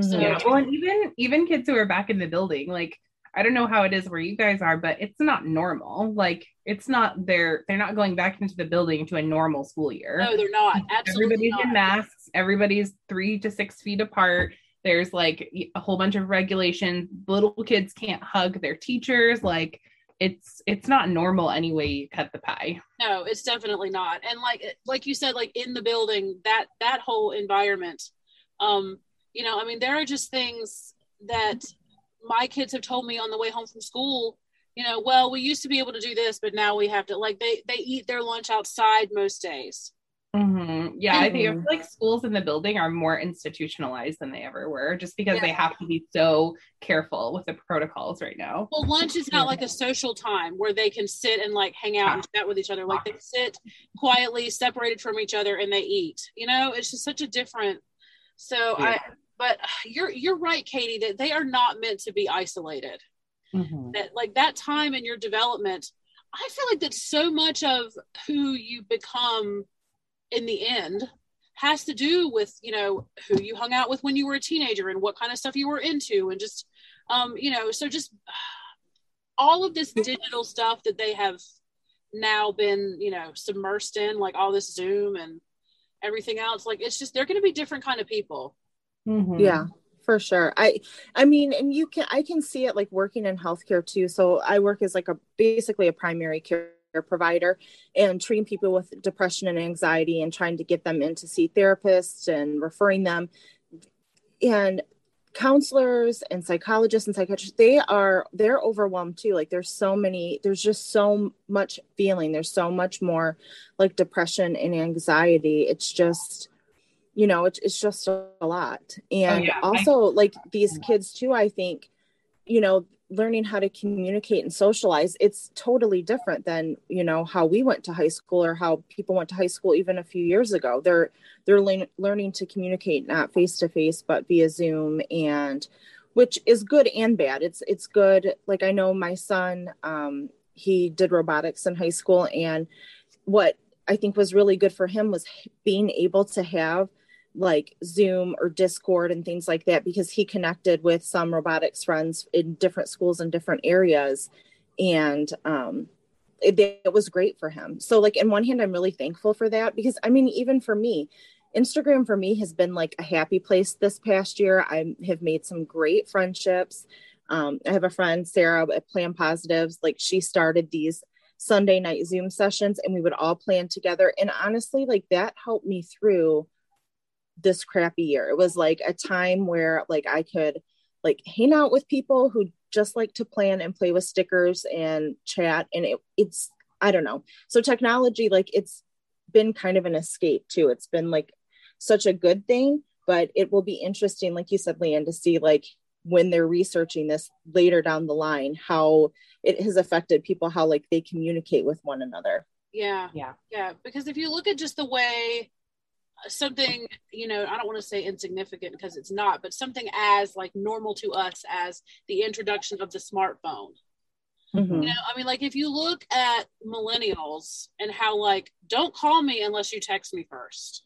So- Mhm. Yeah. Well, and even even kids who are back in the building, like I don't know how it is where you guys are, but it's not normal. Like it's not they're they're not going back into the building to a normal school year. No, they're not. Absolutely Everybody's not. in masks. Everybody's three to six feet apart. There's like a whole bunch of regulations. Little kids can't hug their teachers. Like it's it's not normal any way you cut the pie. no it's definitely not and like like you said like in the building that that whole environment um you know i mean there are just things that my kids have told me on the way home from school you know well we used to be able to do this but now we have to like they they eat their lunch outside most days Mhm. Yeah, I think I Mhm. feel like schools in the building are more institutionalized than they ever were, just because Yeah. they have to be so careful with the protocols right now. well lunch is not like a social time where they can sit and like hang out and chat with each other like they sit quietly separated from each other and they eat you know it's just such a different so i Yeah. But you're you're right katie that they are not meant to be isolated Mhm. that like that time in your development i feel like that so much of who you become in the end has to do with you know who you hung out with when you were a teenager and what kind of stuff you were into and just um you know so just all of this digital stuff that they have now been, you know, submersed in, like all this Zoom and everything else. Like it's just they're going to be different kind of people. Mm-hmm. Yeah, for sure. I I mean, and you can I can see it like working in healthcare too. So I work as like a basically a primary care provider and treating people with depression and anxiety and trying to get them in to see therapists and referring them and counselors and psychologists and psychiatrists they are they're overwhelmed too like there's so many there's just so much feeling there's so much more like depression and anxiety it's just you know it's, it's just a lot. And oh, yeah. also like these kids too i think you know learning how to communicate and socialize it's totally different than you know how we went to high school or how people went to high school even a few years ago. They're they're le- learning to communicate not face to face but via zoom and which is good and bad. It's it's good. Like i know my son um he did robotics in high school and what i think was really good for him was being able to have like Zoom or Discord and things like that because he connected with some robotics friends in different schools in different areas. And um, it, it was great for him. So, like, in one hand, I'm really thankful for that because I mean, even for me, Instagram for me has been like a happy place this past year. I have made some great friendships. Um, I have a friend, Sarah at Plan Positives. Like, she started these Sunday night Zoom sessions and we would all plan together. And honestly, like, that helped me through this crappy year. It was like a time where like I could like hang out with people who just like to plan and play with stickers and chat and it, it's I don't know. So technology like it's been kind of an escape too. It's been like such a good thing, but it will be interesting like you said Leanne to see like when they're researching this later down the line how it has affected people how like they communicate with one another. Yeah. Yeah. Yeah, because if you look at just the way something you know i don't want to say insignificant because it's not but something as like normal to us as the introduction of the smartphone. Mm-hmm. you know i mean like if you look at millennials and how like don't call me unless you text me first.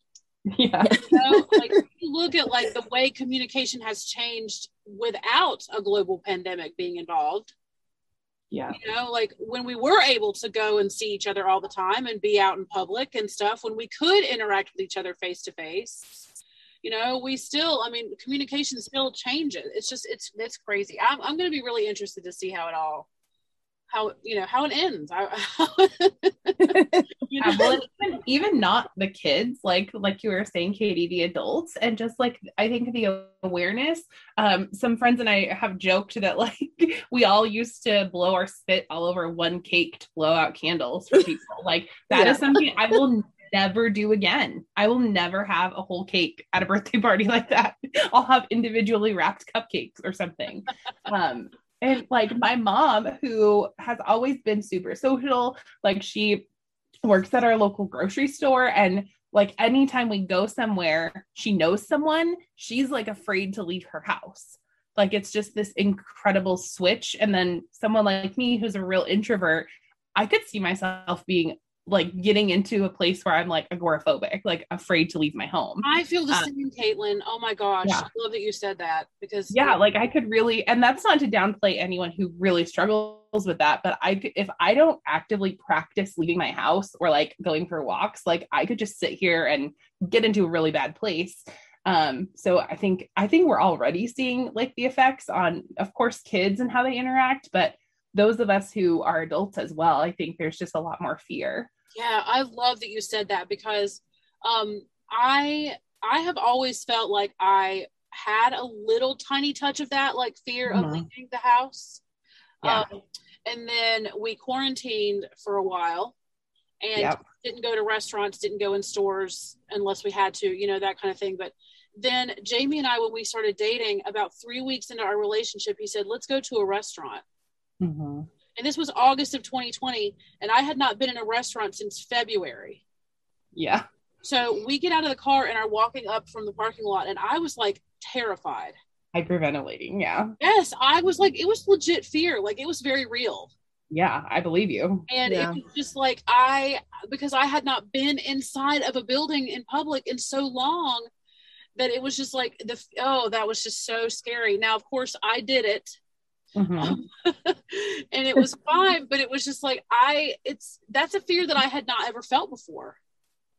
Yeah. You know, like you look at like the way communication has changed without a global pandemic being involved yeah. You know like when we were able to go and see each other all the time and be out in public and stuff when we could interact with each other face to face you know we still i mean communication still changes. It's just it's it's crazy. I'm, I'm going to be really interested to see how it all how you know how it ends. I, you know? well, even, even not the kids, like like you were saying, Katie, the adults, and just like I think the awareness. Um, some friends and I have joked that like we all used to blow our spit all over one cake to blow out candles for people. like that yeah. is something I will never do again. I will never have a whole cake at a birthday party like that. I'll have individually wrapped cupcakes or something. Um, and like my mom, who has always been super social, like she works at our local grocery store and like anytime we go somewhere, she knows someone, she's like afraid to leave her house. Like it's just this incredible switch. And then someone like me who's a real introvert, I could see myself being like getting into a place where I'm like agoraphobic, like afraid to leave my home. I feel the um, same, Caitlin. Oh my gosh. Yeah. I love that you said that because yeah, like I could really, and that's not to downplay anyone who really struggles with that, but I could, if I don't actively practice leaving my house or like going for walks, like I could just sit here and get into a really bad place. Um, so I think, I think we're already seeing like the effects on, of course, kids and how they interact, but those of us who are adults as well, I think there's just a lot more fear. Yeah, I love that you said that because um, I I have always felt like I had a little tiny touch of that, like fear mm-hmm. of leaving the house. Yeah. Um, and then we quarantined for a while and yep. didn't go to restaurants, didn't go in stores unless we had to, you know, that kind of thing. But then Jamie and I, when we started dating, about three weeks into our relationship, he said, "Let's go to a restaurant." Mm-hmm and this was August of 2020, and I had not been in a restaurant since February. Yeah. So we get out of the car and are walking up from the parking lot, and I was like terrified. Hyperventilating, yeah. Yes, I was like, it was legit fear. Like it was very real. Yeah, I believe you. And yeah. it was just like I, because I had not been inside of a building in public in so long that it was just like the oh that was just so scary. Now, of course, I did it Mhm. and it was fine, but it was just like I it's that's a fear that I had not ever felt before.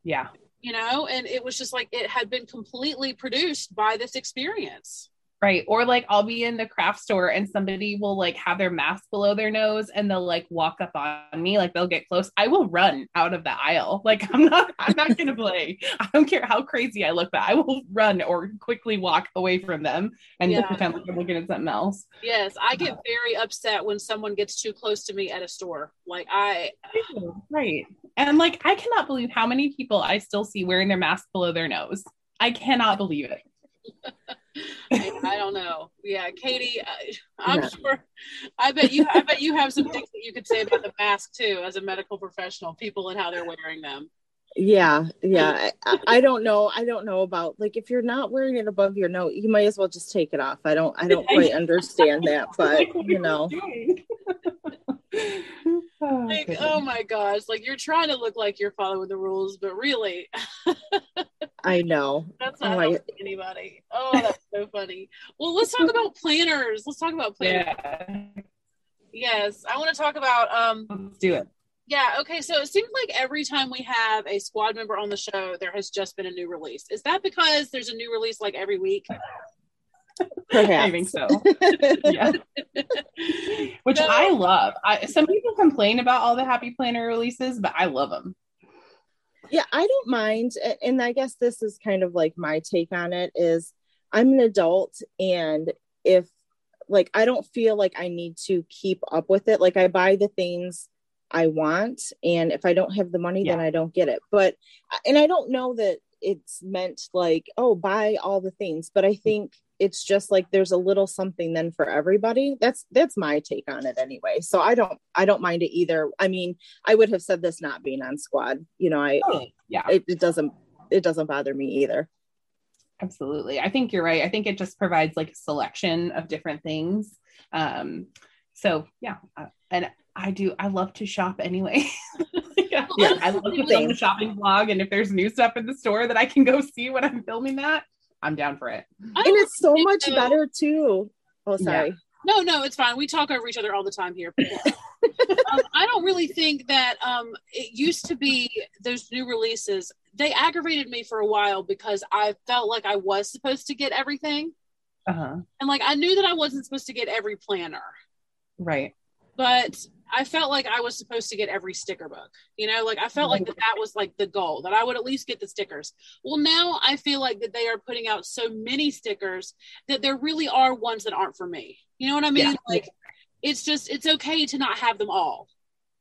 Yeah. You know, and it was just like it had been completely produced by this experience. Right. Or like I'll be in the craft store and somebody will like have their mask below their nose and they'll like walk up on me, like they'll get close. I will run out of the aisle. Like I'm not, I'm not gonna play. I don't care how crazy I look, but I will run or quickly walk away from them and Yeah. pretend like I'm looking at something else. Yes, I get very upset when someone gets too close to me at a store. Like I Right. And like I cannot believe how many people I still see wearing their mask below their nose. I cannot believe it. I, I don't know. Yeah, Katie, I, I'm Yeah. sure. I bet you. I bet you have some things that you could say about the mask too, as a medical professional, people and how they're wearing them. Yeah, yeah. I, I don't know. I don't know about like if you're not wearing it above your nose, you might as well just take it off. I don't. I don't quite understand that, but you know? Oh, Like, goodness. oh my gosh! Like you're trying to look like you're following the rules, but really, I know. that's not Oh, I- helping anybody. Oh, that's so funny. Well, let's talk about planners. Let's talk about planners. yeah. Yes, I want to talk about um Let's do it. Yeah, okay. So it seems like every time we have a squad member on the show, there has just been a new release. Is that because there's a new release like every week? Perhaps. I think so. Yeah. Which No. I love. I, some people complain about all the Happy Planner releases, but I love them. yeah i don't mind and i guess this is kind of like my take on it is i'm an adult and if like i don't feel like i need to keep up with it like i buy the things i want and if i don't have the money then i don't get it but uh, and i don't know that it's meant like oh buy all the things but i think it's just like there's a little something then for everybody that's that's my take on it anyway so i don't i don't mind it either i mean i would have said this not being on squad you know i Yeah, it, it doesn't it doesn't bother me either absolutely. I think you're right. I think it just provides like a selection of different things. Um, so yeah, uh, and I do. I love to shop anyway. yeah, Yeah, I love to same. film shopping vlog, and if there's new stuff in the store that I can go see when I'm filming that, I'm down for it. I and it's so think much so. better too oh sorry No, no, it's fine. We talk over each other all the time here. um, I don't really think that um, it used to be those new releases. They aggravated me for a while because I felt like I was supposed to get everything. Uh huh. And like I knew that I wasn't supposed to get every planner. Right. but I felt like I was supposed to get every sticker book. You know, like I felt like that, that was like the goal that I would at least get the stickers. Well, now I feel like that they are putting out so many stickers that there really are ones that aren't for me. You know what I mean? Yeah. Like it's just it's okay to not have them all.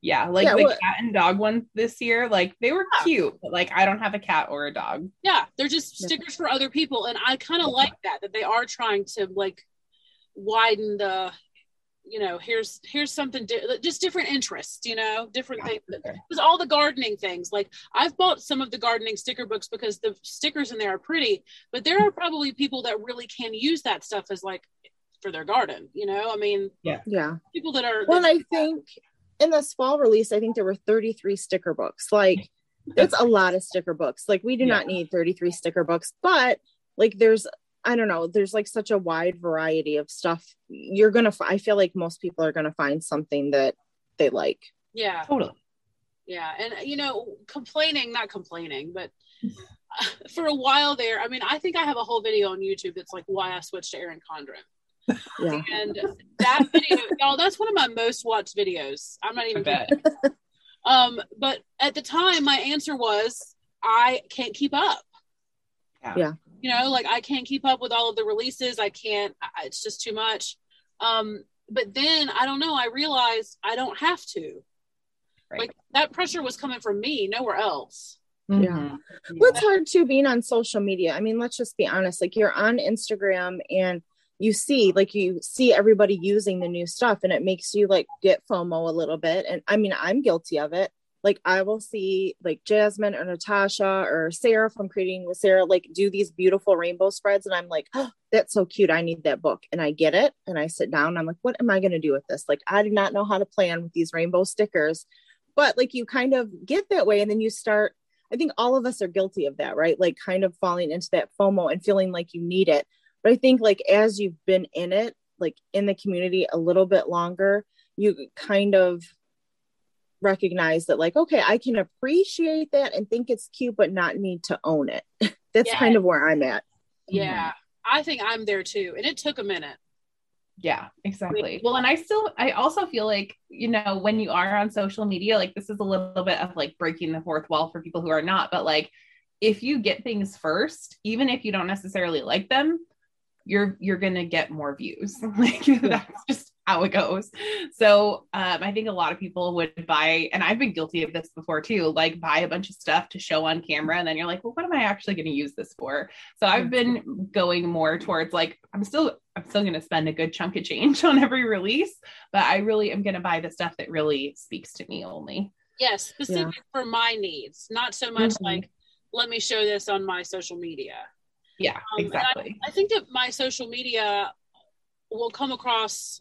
Yeah, like Yeah, the well- cat and dog ones this year, like they were Yeah. cute, but like I don't have a cat or a dog. Yeah, they're just stickers for other people, and I kind of like that that they are trying to like widen the. You know, here's here's something di- just different interests. You know, different Yeah. things. because all the gardening things. Like i've bought some of the gardening sticker books because the stickers in there are pretty but there are probably people that really can use that stuff as like for their garden you know? I mean yeah. Yeah. people that are well i think in this fall release i think there were 33 sticker books. Like that's a lot of sticker books. Like we do not need 33 sticker books but like there's i don't know there's like such a wide variety of stuff you're gonna fi- i feel like most people are gonna find something that they like yeah Totally. yeah and you know complaining not complaining but for a while there i mean i think i have a whole video on youtube that's like why i switched to erin condren yeah and that video y'all that's one of my most watched videos i'm not even bet. Um, but at the time, my answer was I can't keep up. Yeah. Yeah. You know, like I can't keep up with all of the releases. I can't. I- It's just too much. Um, but then I don't know. I realized I don't have to. Right. Like that pressure was coming from me, nowhere else. Yeah. Mhm. Well, it's hard too being on social media. I mean, let's just be honest. Like you're on Instagram and you see, like you see everybody using the new stuff, and it makes you like get FOMO a little bit. And I mean, I'm guilty of it. Like I will see like Jasmine or Natasha or Sarah from Creating with Sarah like do these beautiful rainbow spreads, and I'm like, oh, that's so cute. I need that book, and I get it, and I sit down. I'm like, what am I going to do with this? Like I do not know how to plan with these rainbow stickers, but like you kind of get that way, and then you start I think all of us are guilty of that, right? Like kind of falling into that FOMO and feeling like you need it. But I think like as you've been in it like in the community a little bit longer you kind of recognize that like okay i can appreciate that and think it's cute but not need to own it that's Yeah. kind of where i'm at Yeah, mm-hmm. I think I'm there too, and it took a minute. Yeah, exactly. Well, and I still, I also feel like, you know, when you are on social media, like this is a little bit of like breaking the fourth wall for people who are not, but like if you get things first, even if you don't necessarily like them, you're you're gonna get more views. like that's just how it goes. So um, I think a lot of people would buy, and I've been guilty of this before too, like buy a bunch of stuff to show on camera, and then you're like, well, what am I actually going to use this for? So I've been going more towards like I'm still I'm still going to spend a good chunk of change on every release, but I really am going to buy the stuff that really speaks to me only. Yes, specific for my needs, not so much Mhm. like let me show this on my social media. Yeah, Um, exactly. I think that my social media will come across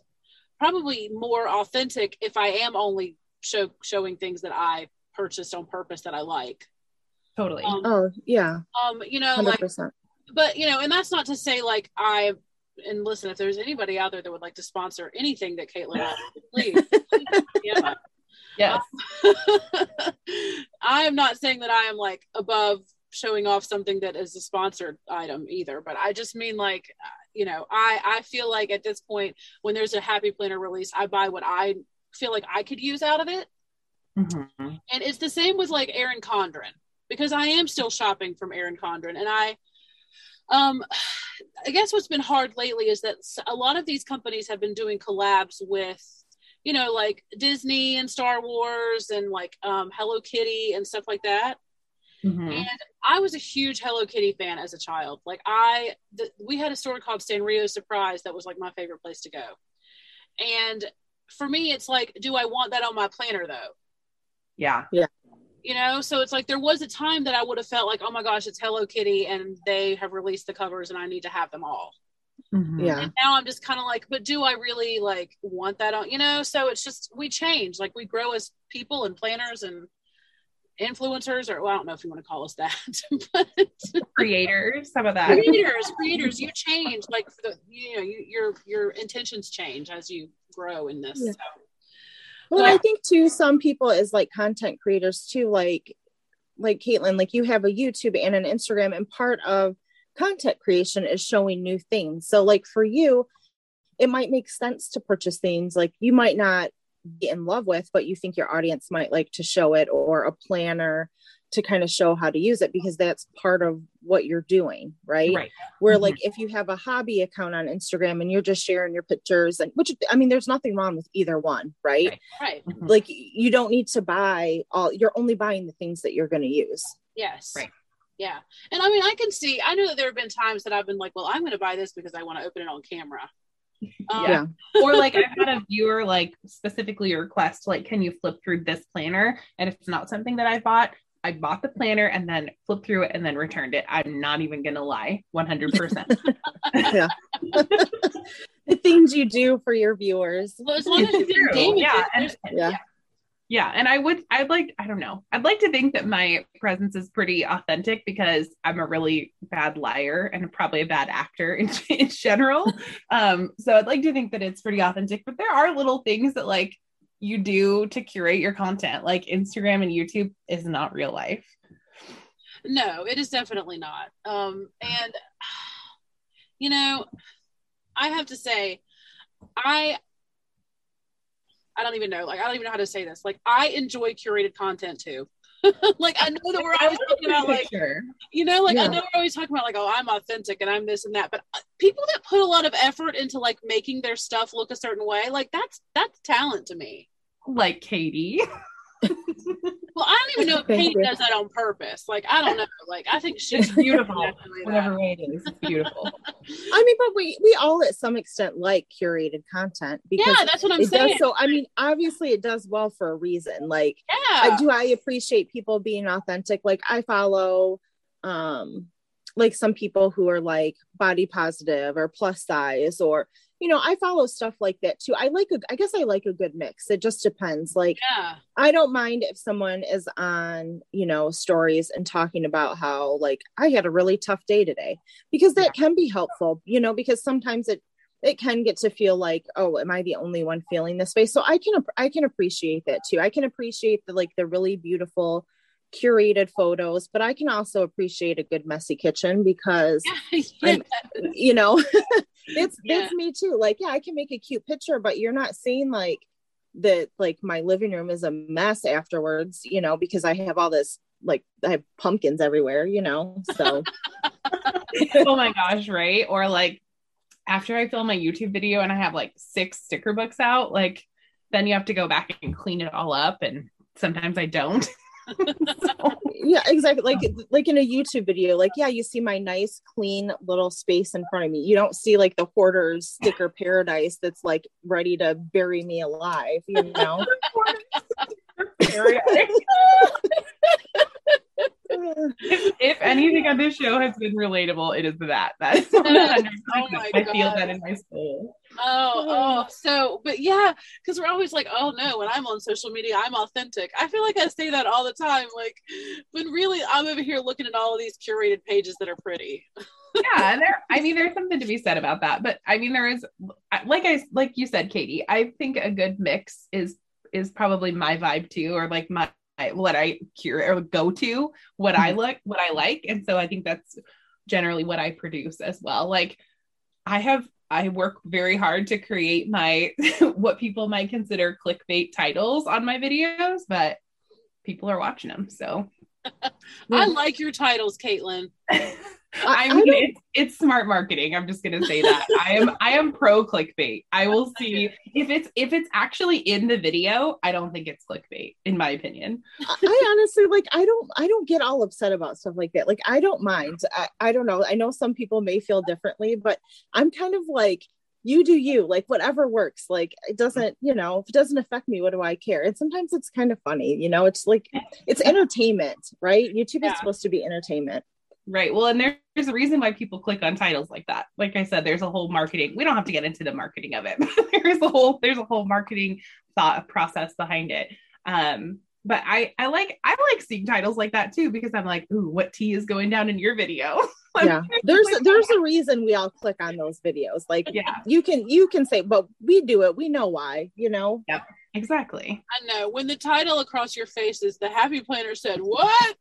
probably more authentic if I am only show, showing things that I purchased on purpose that I like. totally. Um, oh yeah um, you know, like 100% but you know, and that's not to say like I and listen, if there's anybody out there that would like to sponsor anything that Caitlin has, please, please yeah. yes. I am not saying that I am like above showing off something that is a sponsored item either, but I just mean like uh, you know, I I feel like at this point when there's a happy planner release, I buy what I feel like I could use out of it. Mhm. And it's the same with like Erin Condren because I am still shopping from Erin Condren and I um I guess what's been hard lately is that a lot of these companies have been doing collabs with you know like Disney and Star Wars and like um Hello Kitty and stuff like that. Mhm. And I was a huge Hello Kitty fan as a child. Like I, the, we had a store called Sanrio Surprise that was like my favorite place to go. And for me, it's like, do I want that on my planner though? Yeah. Yeah. You know, so it's like there was a time that I would have felt like, oh my gosh, it's Hello Kitty, and they have released the covers, and I need to have them all. Mhm. yeah And now I'm just kind of like, but do I really like want that on? You know, so it's just we change, like we grow as people and planners and influencers, or well, I don't know if you want to call us that, but Creators. some of that? creators creators you change like the you know you, your your intentions change as you grow in this Yeah. so. Well, Yeah. I think too, some people is like content creators too, like like Caitlin, like you have a YouTube and an Instagram, and part of content creation is showing new things. So, like for you, it might make sense to purchase things like you might not be in love with, but you think your audience might like to show it, or a planner to kind of show how to use it because that's part of what you're doing, right? Right. where Mhm. like if you have a hobby account on Instagram and you're just sharing your pictures and which I mean there's nothing wrong with either one, right? Right. right Mhm. Like you don't need to buy all you're only buying the things that you're going to use. yes Right. yeah and i mean i can see i know that there have been times that i've been like well i'm going to buy this because i want to open it on camera um, Yeah. or like I've had a viewer like specifically request like, can you flip through this planner? And if it's not something that I bought, I bought the planner and then flipped through it and then returned it. I'm not even gonna lie, 100. percent Yeah. The things you do for your viewers. well, as long as you didn't True. damage Yeah, and- there's- Yeah. Yeah, and I would, I'd like, I don't know, I'd like to think that my presence is pretty authentic because I'm a really bad liar and probably a bad actor in, in general. um, so I'd like to think that it's pretty authentic, but there are little things that like you do to curate your content, like Instagram and YouTube is not real life. no it is definitely not um and you know i have to say i I don't even know. Like, I don't even know how to say this. Like, I enjoy curated content too. like, I know that we're always talking about like. You know, like I know we're always talking about like, oh, I'm authentic and I'm this and that, but uh, people that put a lot of effort into like making their stuff look a certain way, like that's that's talent to me. like Katie. Well, I don't even know if Thank Kate does that on purpose. Like, I don't know. Like, I think she's beautiful. Whatever way it is, it's beautiful. I mean, but we we all at some extent like curated content because Yeah, that's what I'm it saying. does so I mean, obviously it does well for a reason. Like yeah, I, do I appreciate people being authentic? Like I follow um like some people who are like body positive or plus size or you know, I follow stuff like that too. I like a I guess I like a good mix. It just depends. Like yeah, I don't mind if someone is on, you know, stories and talking about how like I had a really tough day today because that can be helpful, you know, because sometimes it it can get to feel like oh am i the only one feeling this way so i can i can appreciate that too i can appreciate the like the really beautiful curated photos but i can also appreciate a good messy kitchen because yeah. you know it's yeah. it's me too like yeah i can make a cute picture but you're not seeing like that like my living room is a mess afterwards you know because i have all this like i have pumpkins everywhere you know so oh my gosh right or like after I film my YouTube video and I have like six sticker books out, like then you have to go back and clean it all up. And sometimes I don't. Yeah, exactly. Like like in a YouTube video, like yeah, you see my nice clean little space in front of me. You don't see like the hoarder's sticker paradise that's like ready to bury me alive, you know. if, if, anything on this show has been relatable, it is that. That's oh my I feel that in my soul. Oh, oh, so, but yeah, because we're always like, oh no, when I'm on social media, I'm authentic. I feel like I say that all the time, like, when really I'm over here looking at all of these curated pages that are pretty. yeah, there. I mean, there's something to be said about that, but I mean, there is, like I, like you said, Katie. I think a good mix is is probably my vibe too, or like my what I cure or go to, what I mm-hmm. look, what I like. And so I think that's generally what I produce as well. Like I have I work very hard to create my what people might consider clickbait titles on my videos, but people are watching them. So I like your titles, Caitlin. I mean, it's, it's smart marketing. I'm just gonna say that. I am I am pro clickbait. I will see if it's if it's actually in the video. I don't think it's clickbait, in my opinion. I honestly like. I don't. I don't get all upset about stuff like that. Like I don't mind. I, I don't know. I know some people may feel differently, but I'm kind of like you do you like whatever works like it doesn't you know if it doesn't affect me what do i care and sometimes it's kind of funny you know it's like it's entertainment right youtube yeah. is supposed to be entertainment Right. Well, and there's a reason why people click on titles like that. Like I said, there's a whole marketing. We don't have to get into the marketing of it. there's a whole there's a whole marketing thought process behind it. Um, but I I like I like seeing titles like that too because I'm like, ooh, what tea is going down in your video? like, yeah, there's there's a reason we all click on those videos. Like, yeah, you can you can say, but we do it. We know why. You know. Yep. Exactly. I know when the title across your face is the Happy Planner said what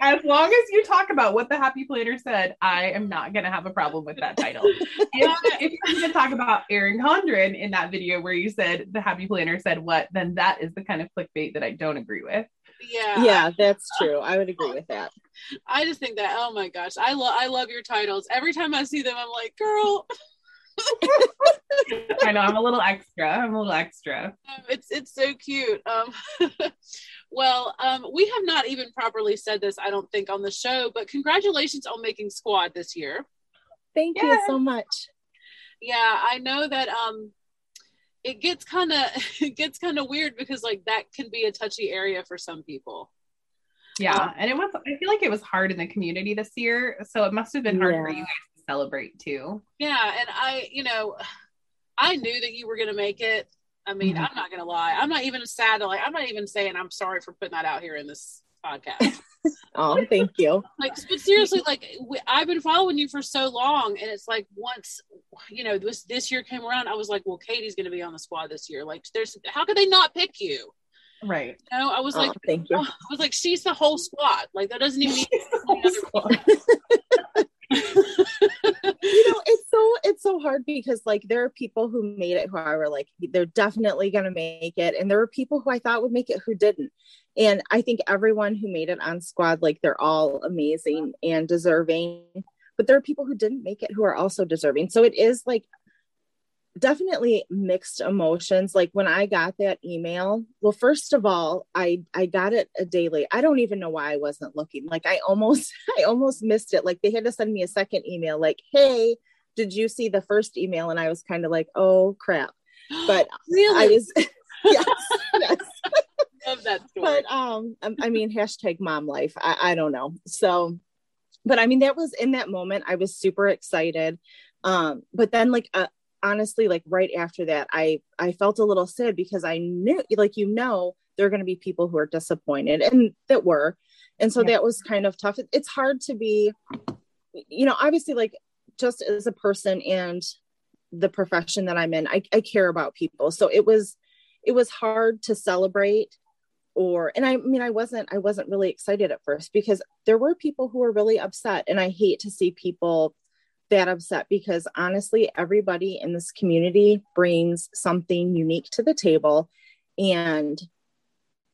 as long as you talk about what the happy planner said, I am not going to have a problem with that title. if, if you're going to talk about Erin Condren in that video where you said the happy planner said what, then that is the kind of clickbait that I don't agree with. Yeah. Yeah, that's true. I would agree with that. I just think that, oh my gosh, I love I love your titles. Every time I see them, I'm like, girl. I know I'm a little extra. I'm a little extra. Um, it's it's so cute. Um, well, um, we have not even properly said this, I don't think, on the show, but congratulations on making squad this year. Thank Yay. you so much. Yeah, I know that um it gets kind of it gets kind of weird because like that can be a touchy area for some people. Yeah, um, and it was I feel like it was hard in the community this year, so it must have been hard yeah. for you guys to celebrate too. Yeah, and I, you know, I knew that you were going to make it I mean, mm-hmm. I'm not gonna lie. I'm not even sad to like. I'm not even saying I'm sorry for putting that out here in this podcast. oh, thank you. Like, but seriously, like we, I've been following you for so long, and it's like once, you know, this this year came around, I was like, well, Katie's gonna be on the squad this year. Like, there's how could they not pick you? Right. You know, I was oh, like, thank you. I was like, she's the whole squad. Like that doesn't even mean you know it's so it's so hard because like there are people who made it who I were like they're definitely going to make it. And there were people who I thought would make it who didn't. And I think everyone who made it on squad like they're all amazing and deserving. But there are people who didn't make it who are also deserving. So it is like definitely mixed emotions. Like when i got that email well first of all i i got it a day late. I don't even know why i wasn't looking. Like i almost i almost missed it. Like they had to send me a second email like hey did you see the first email? And i was kind of like oh crap. But really? i was yes, yes. love that story. But um i mean hashtag mom life. I, I don't know. So but i mean that was in that moment i was super excited. Um but then like a, uh, honestly like right after that i i felt a little sad because i knew like you know there are going to be people who are disappointed and that were and so yeah. that was kind of tough it's hard to be you know obviously like just as a person and the profession that I'm in, I, I care about people. So it was it was hard to celebrate or and I mean I wasn't I wasn't really excited at first because there were people who were really upset and I hate to see people that upset because honestly everybody in this community brings something unique to the table and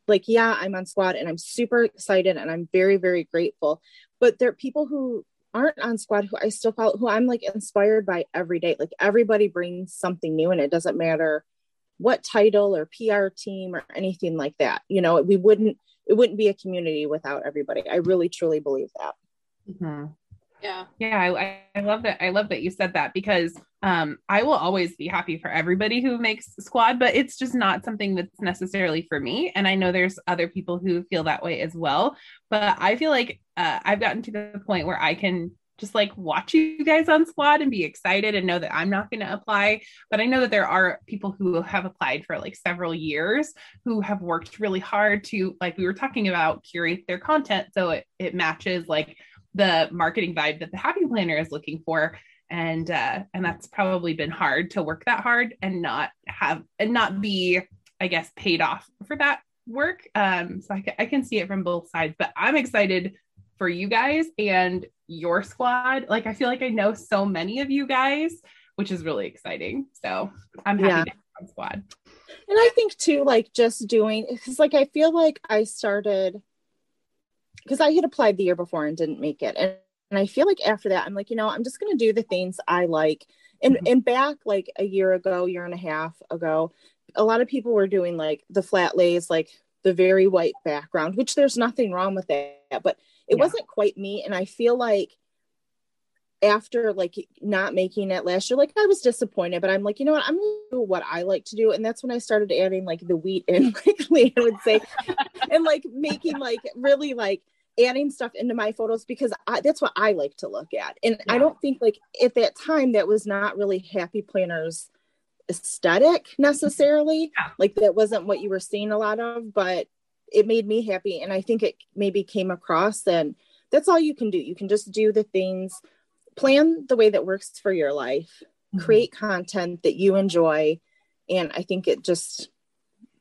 like yeah I'm on squad and I'm super excited and I'm very very grateful but there are people who aren't on squad who I still follow who I'm like inspired by every day like everybody brings something new and it doesn't matter what title or PR team or anything like that. You know, we wouldn't it wouldn't be a community without everybody. I really truly believe that. Mm-hmm. Yeah. Yeah. I, I love that. I love that you said that because um, I will always be happy for everybody who makes squad, but it's just not something that's necessarily for me. And I know there's other people who feel that way as well. But I feel like uh, I've gotten to the point where I can just like watch you guys on squad and be excited and know that I'm not going to apply. But I know that there are people who have applied for like several years who have worked really hard to, like we were talking about, curate their content so it, it matches like the marketing vibe that the happy planner is looking for. And uh, and that's probably been hard to work that hard and not have and not be, I guess, paid off for that work. Um, so I, I can see it from both sides, but I'm excited for you guys and your squad. Like I feel like I know so many of you guys, which is really exciting. So I'm happy yeah. to on squad. And I think too, like just doing because like I feel like I started because I had applied the year before and didn't make it. And, and I feel like after that, I'm like, you know, I'm just gonna do the things I like. And mm-hmm. and back like a year ago, year and a half ago, a lot of people were doing like the flat lays, like the very white background, which there's nothing wrong with that. But it yeah. wasn't quite me and i feel like after like not making it last year like i was disappointed but i'm like you know what i'm gonna do what i like to do and that's when i started adding like the wheat in like leah would say and like making like really like adding stuff into my photos because I, that's what i like to look at and yeah. i don't think like at that time that was not really happy planners aesthetic necessarily yeah. like that wasn't what you were seeing a lot of but it made me happy and i think it maybe came across and that's all you can do you can just do the things plan the way that works for your life mm-hmm. create content that you enjoy and i think it just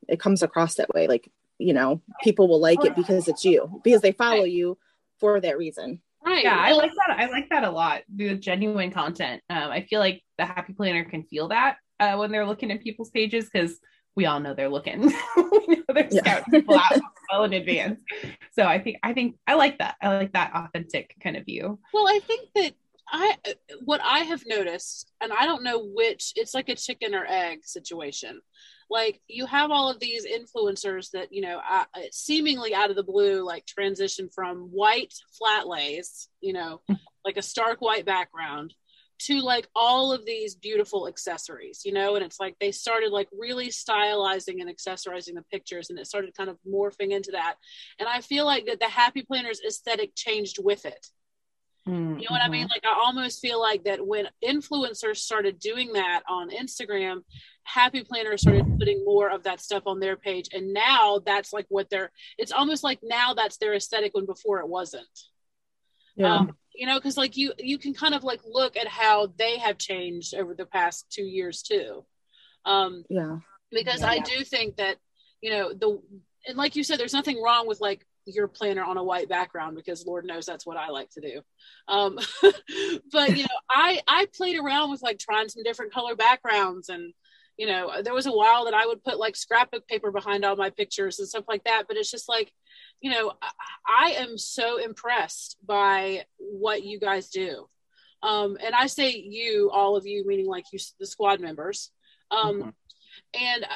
it comes across that way like you know people will like it because it's you because they follow you for that reason right yeah i like that i like that a lot the genuine content um, i feel like the happy planner can feel that uh, when they're looking at people's pages because we all know they're looking. we know they're yeah. scouting people out well in advance. So I think I think I like that. I like that authentic kind of view. Well, I think that I what I have noticed, and I don't know which it's like a chicken or egg situation. Like you have all of these influencers that you know uh, seemingly out of the blue, like transition from white flat lays, you know, like a stark white background to like all of these beautiful accessories, you know, and it's like they started like really stylizing and accessorizing the pictures and it started kind of morphing into that. And I feel like that the Happy Planners aesthetic changed with it. Mm-hmm. You know what I mean? Mm-hmm. Like I almost feel like that when influencers started doing that on Instagram, Happy Planners started putting more of that stuff on their page. And now that's like what they're it's almost like now that's their aesthetic when before it wasn't. Yeah. Um, you know because like you you can kind of like look at how they have changed over the past two years too um yeah because yeah. i do think that you know the and like you said there's nothing wrong with like your planner on a white background because lord knows that's what i like to do um but you know i i played around with like trying some different color backgrounds and you know there was a while that i would put like scrapbook paper behind all my pictures and stuff like that but it's just like you know, I, am so impressed by what you guys do. Um, and I say you, all of you, meaning like you, the squad members. Um, mm-hmm. And uh,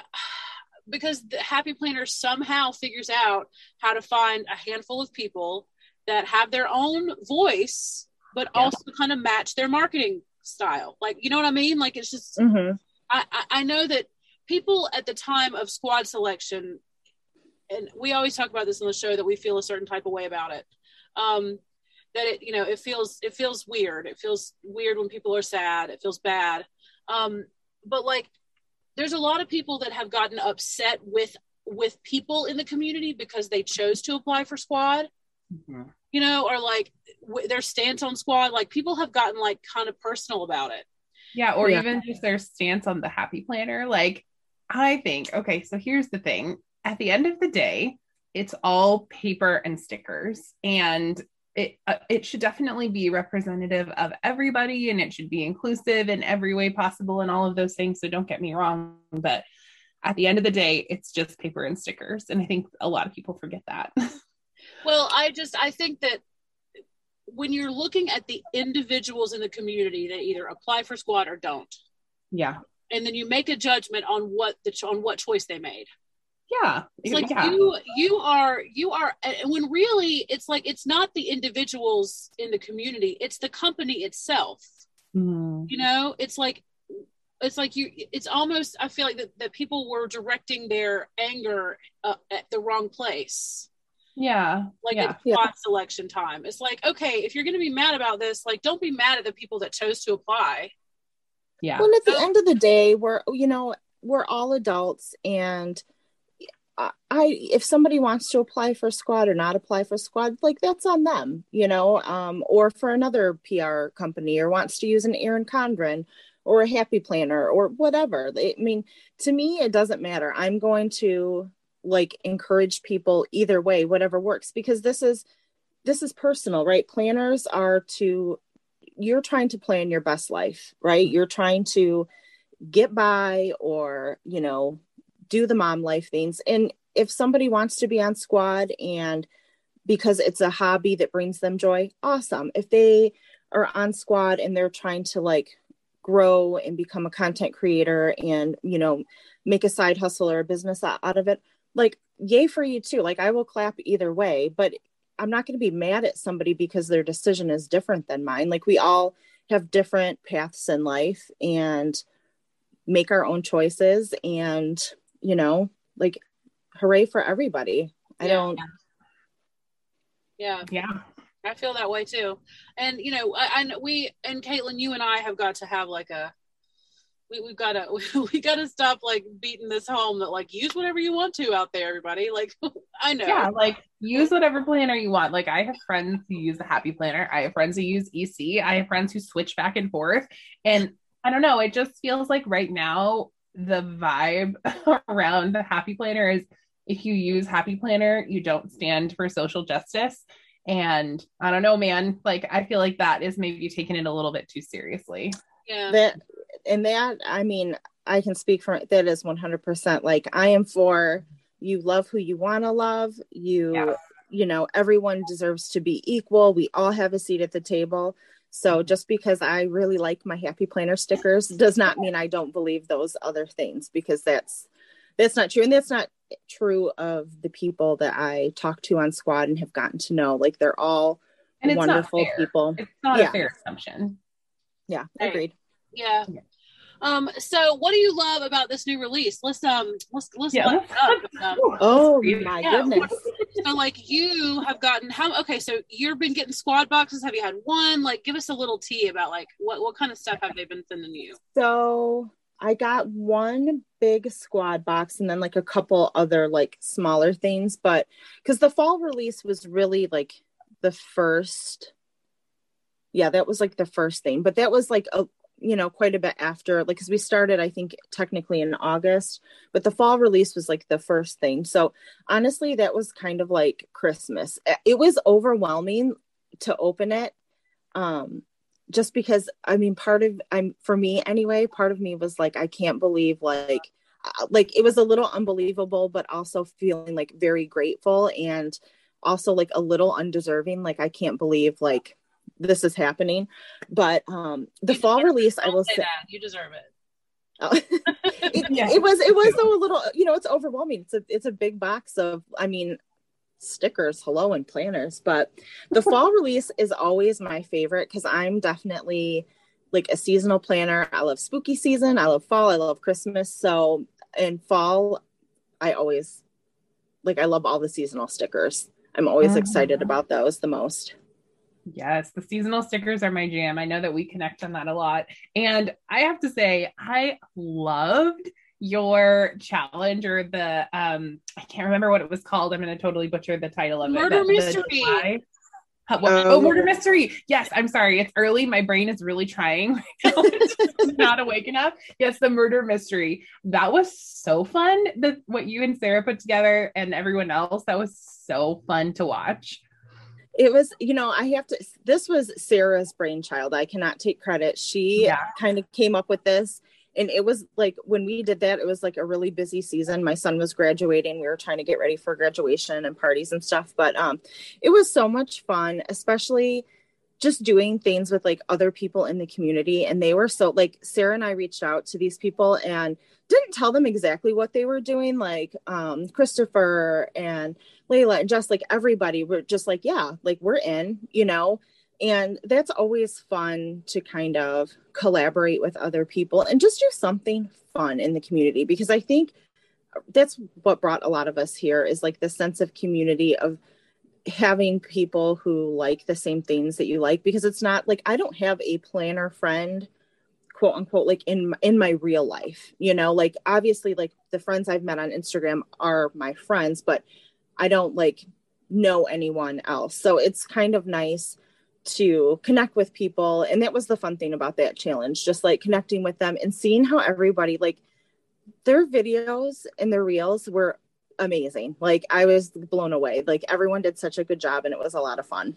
because the Happy Planner somehow figures out how to find a handful of people that have their own voice, but yeah. also kind of match their marketing style. Like, you know what I mean? Like, it's just, mm-hmm. I, I know that people at the time of squad selection and we always talk about this on the show that we feel a certain type of way about it. Um, that it, you know, it feels it feels weird. It feels weird when people are sad. It feels bad. Um, but like, there's a lot of people that have gotten upset with with people in the community because they chose to apply for squad. Mm-hmm. You know, or like w- their stance on squad. Like people have gotten like kind of personal about it. Yeah, or Yeah. even just their stance on the happy planner. Like, I think, okay, so here's the thing. At the end of the day, it's all paper and stickers. And it uh, it should definitely be representative of everybody and it should be inclusive in every way possible and all of those things. So don't get me wrong, but at the end of the day, it's just paper and stickers. And I think a lot of people forget that. Well, I just I think that when you're looking at the individuals in the community that either apply for squad or don't, yeah. and then you make a judgment on what the on what choice they made. Yeah. It's like yeah. you you are you are and when really it's like it's not the individuals in the community, it's the company itself. Mhm. You know, it's like it's like you it's almost I feel like that, that people were directing their anger uh, at the wrong place. Yeah. Like yeah. at Yeah. squad selection time. It's like, okay, if you're going to be mad about this, like, don't be mad at the people that chose to apply. Yeah. Well, and at the end of the day, we're you know we're all adults, and I, if somebody wants to apply for squad or not apply for squad, like that's on them, you know, um, or for another PR company or wants to use an Erin Condren or a Happy Planner or whatever. I mean, to me, it doesn't matter. I'm going to like encourage people either way, whatever works, because this is this is personal, right? Planners are to you're trying to plan your best life, right? You're trying to get by or, you know, do the mom life things. And if somebody wants to be on squad and because it's a hobby that brings them joy, awesome. If they are on squad and they're trying to like grow and become a content creator and, you know, make a side hustle or a business out of it, like, yay for you too. Like, I will clap either way, but I'm not going to be mad at somebody because their decision is different than mine. Like we all have different paths in life and make our own choices and, you know, like hooray for everybody. I Yeah. don't Yeah, Yeah. I feel that way too. And you know, I, I we and Caitlin, you and I have got to have like a we, we've got to we got to stop like beating this home that like use whatever you want to out there, everybody. Like I know, Yeah, like use whatever planner you want. Like I have friends who use the Happy Planner. I have friends who use EC. I have friends who switch back and forth. And I don't know, it just feels like right now the vibe around the Happy Planner is if you use Happy Planner, you don't stand for social justice. And I don't know, man. Like I feel like that is maybe taking it a little bit too seriously. yeah, that and that i mean i can speak for that is 100% like i am for you love who you want to love you Yeah. you know everyone deserves to be equal we all have a seat at the table so just because i really like my happy planner stickers does not mean i don't believe those other things because that's that's not true and that's not true of the people that i talk to on squad and have gotten to know like they're all And it's wonderful not fair. people It's not Yeah. a fair assumption. yeah Right. agreed yeah. Yeah. Um. So, what do you love about this new release? Let's um. Let's let's Yeah, let's- up. Um, oh Let's my Yeah. goodness so like you have gotten how okay so you've been getting squad boxes have you had one like give us a little tea about like what what kind of stuff have they been sending you So I got one big squad box and then like a couple other like smaller things, but because the fall release was really like the first, yeah, that was like the first thing, but that was like a you know quite a bit after like because we started I think technically in August, but the fall release was like the first thing. So honestly, that was kind of like Christmas. It was overwhelming to open it. Um, just because i mean part of i'm for me anyway part of me was like i can't believe like uh, like it was a little unbelievable but also feeling like very grateful and also like a little undeserving like i can't believe like this is happening but um the You fall release i will say say that. you deserve it. Oh. it, Yeah. it was it was though a little you know it's overwhelming. It's a it's a big box of i mean stickers hello and planners but the fall release is always my favorite because i'm definitely like a seasonal planner. I love spooky season. I love fall. I love christmas. So in fall i always like i love all the seasonal stickers. I'm always Mhm. excited about those the most Yes, the seasonal stickers are my jam. I know that we connect on that a lot. And I have to say, I loved your challenge or the um I can't remember what it was called. I'm gonna totally butcher the title of Murder it. The- the mystery. July- Uh, what- oh, murder mystery. Yes, I'm sorry. It's early. My brain is really trying. right. It's not awake enough. Yes, the murder mystery. That was so fun. The what you and Sarah put together and everyone else. That was so fun to watch. It was you know i have to this was sarah's brainchild. I cannot take credit. She Yeah. kind of came up with this and it was like when we did that it was like a really busy season. My son was graduating. We were trying to get ready for graduation and parties and stuff but um it was so much fun especially just doing things with like other people in the community and they were so like sarah and i reached out to these people and didn't tell them exactly what they were doing like um christopher and layla and just like everybody were just like yeah like we're in you know? And that's always fun to kind of collaborate with other people and just do something fun in the community because i think that's what brought a lot of us here is like the sense of community of having people who like the same things that you like because it's not like I don't have a planner friend quote unquote like in in my real life you know? Like obviously like the friends I've met on Instagram are my friends but I don't like know anyone else. So it's kind of nice to connect with people. And that was the fun thing about that challenge just like connecting with them and seeing how everybody like their videos and their reels were amazing. Like I was blown away. Like everyone did such a good job and it was a lot of fun.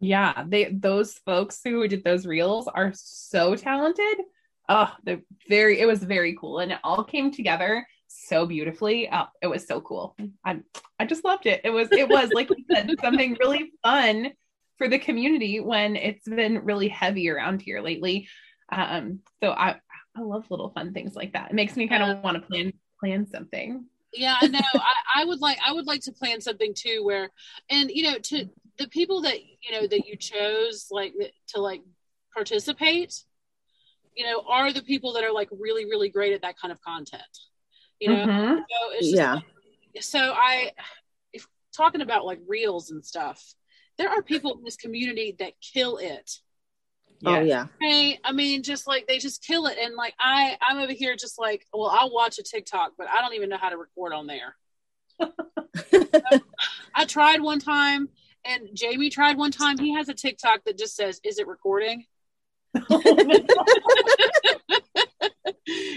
Yeah, they those folks who did those reels are so talented. Oh, they're very it was very cool and it all came together so beautifully. Oh, it was so cool. I I just loved it. It was it was like you said something really fun for the community when it's been really heavy around here lately. Um so I I love little fun things like that. It makes me kind of want to plan plan something. Yeah i know I, I would like i would like to plan something too where and you know to the people that you know that you chose like to like participate you know are the people that are like really really great at that kind of content you know Mhm. so it's just Yeah. so I, if talking about like reels and stuff, there are people in this community that kill it. Oh yeah. Hey, I mean, just like they just kill it, and like I, I'm over here just like, well, I'll watch a TikTok, but I don't even know how to record on there. I tried one time, and Jamie tried one time. He has a TikTok that just says, "Is it recording?"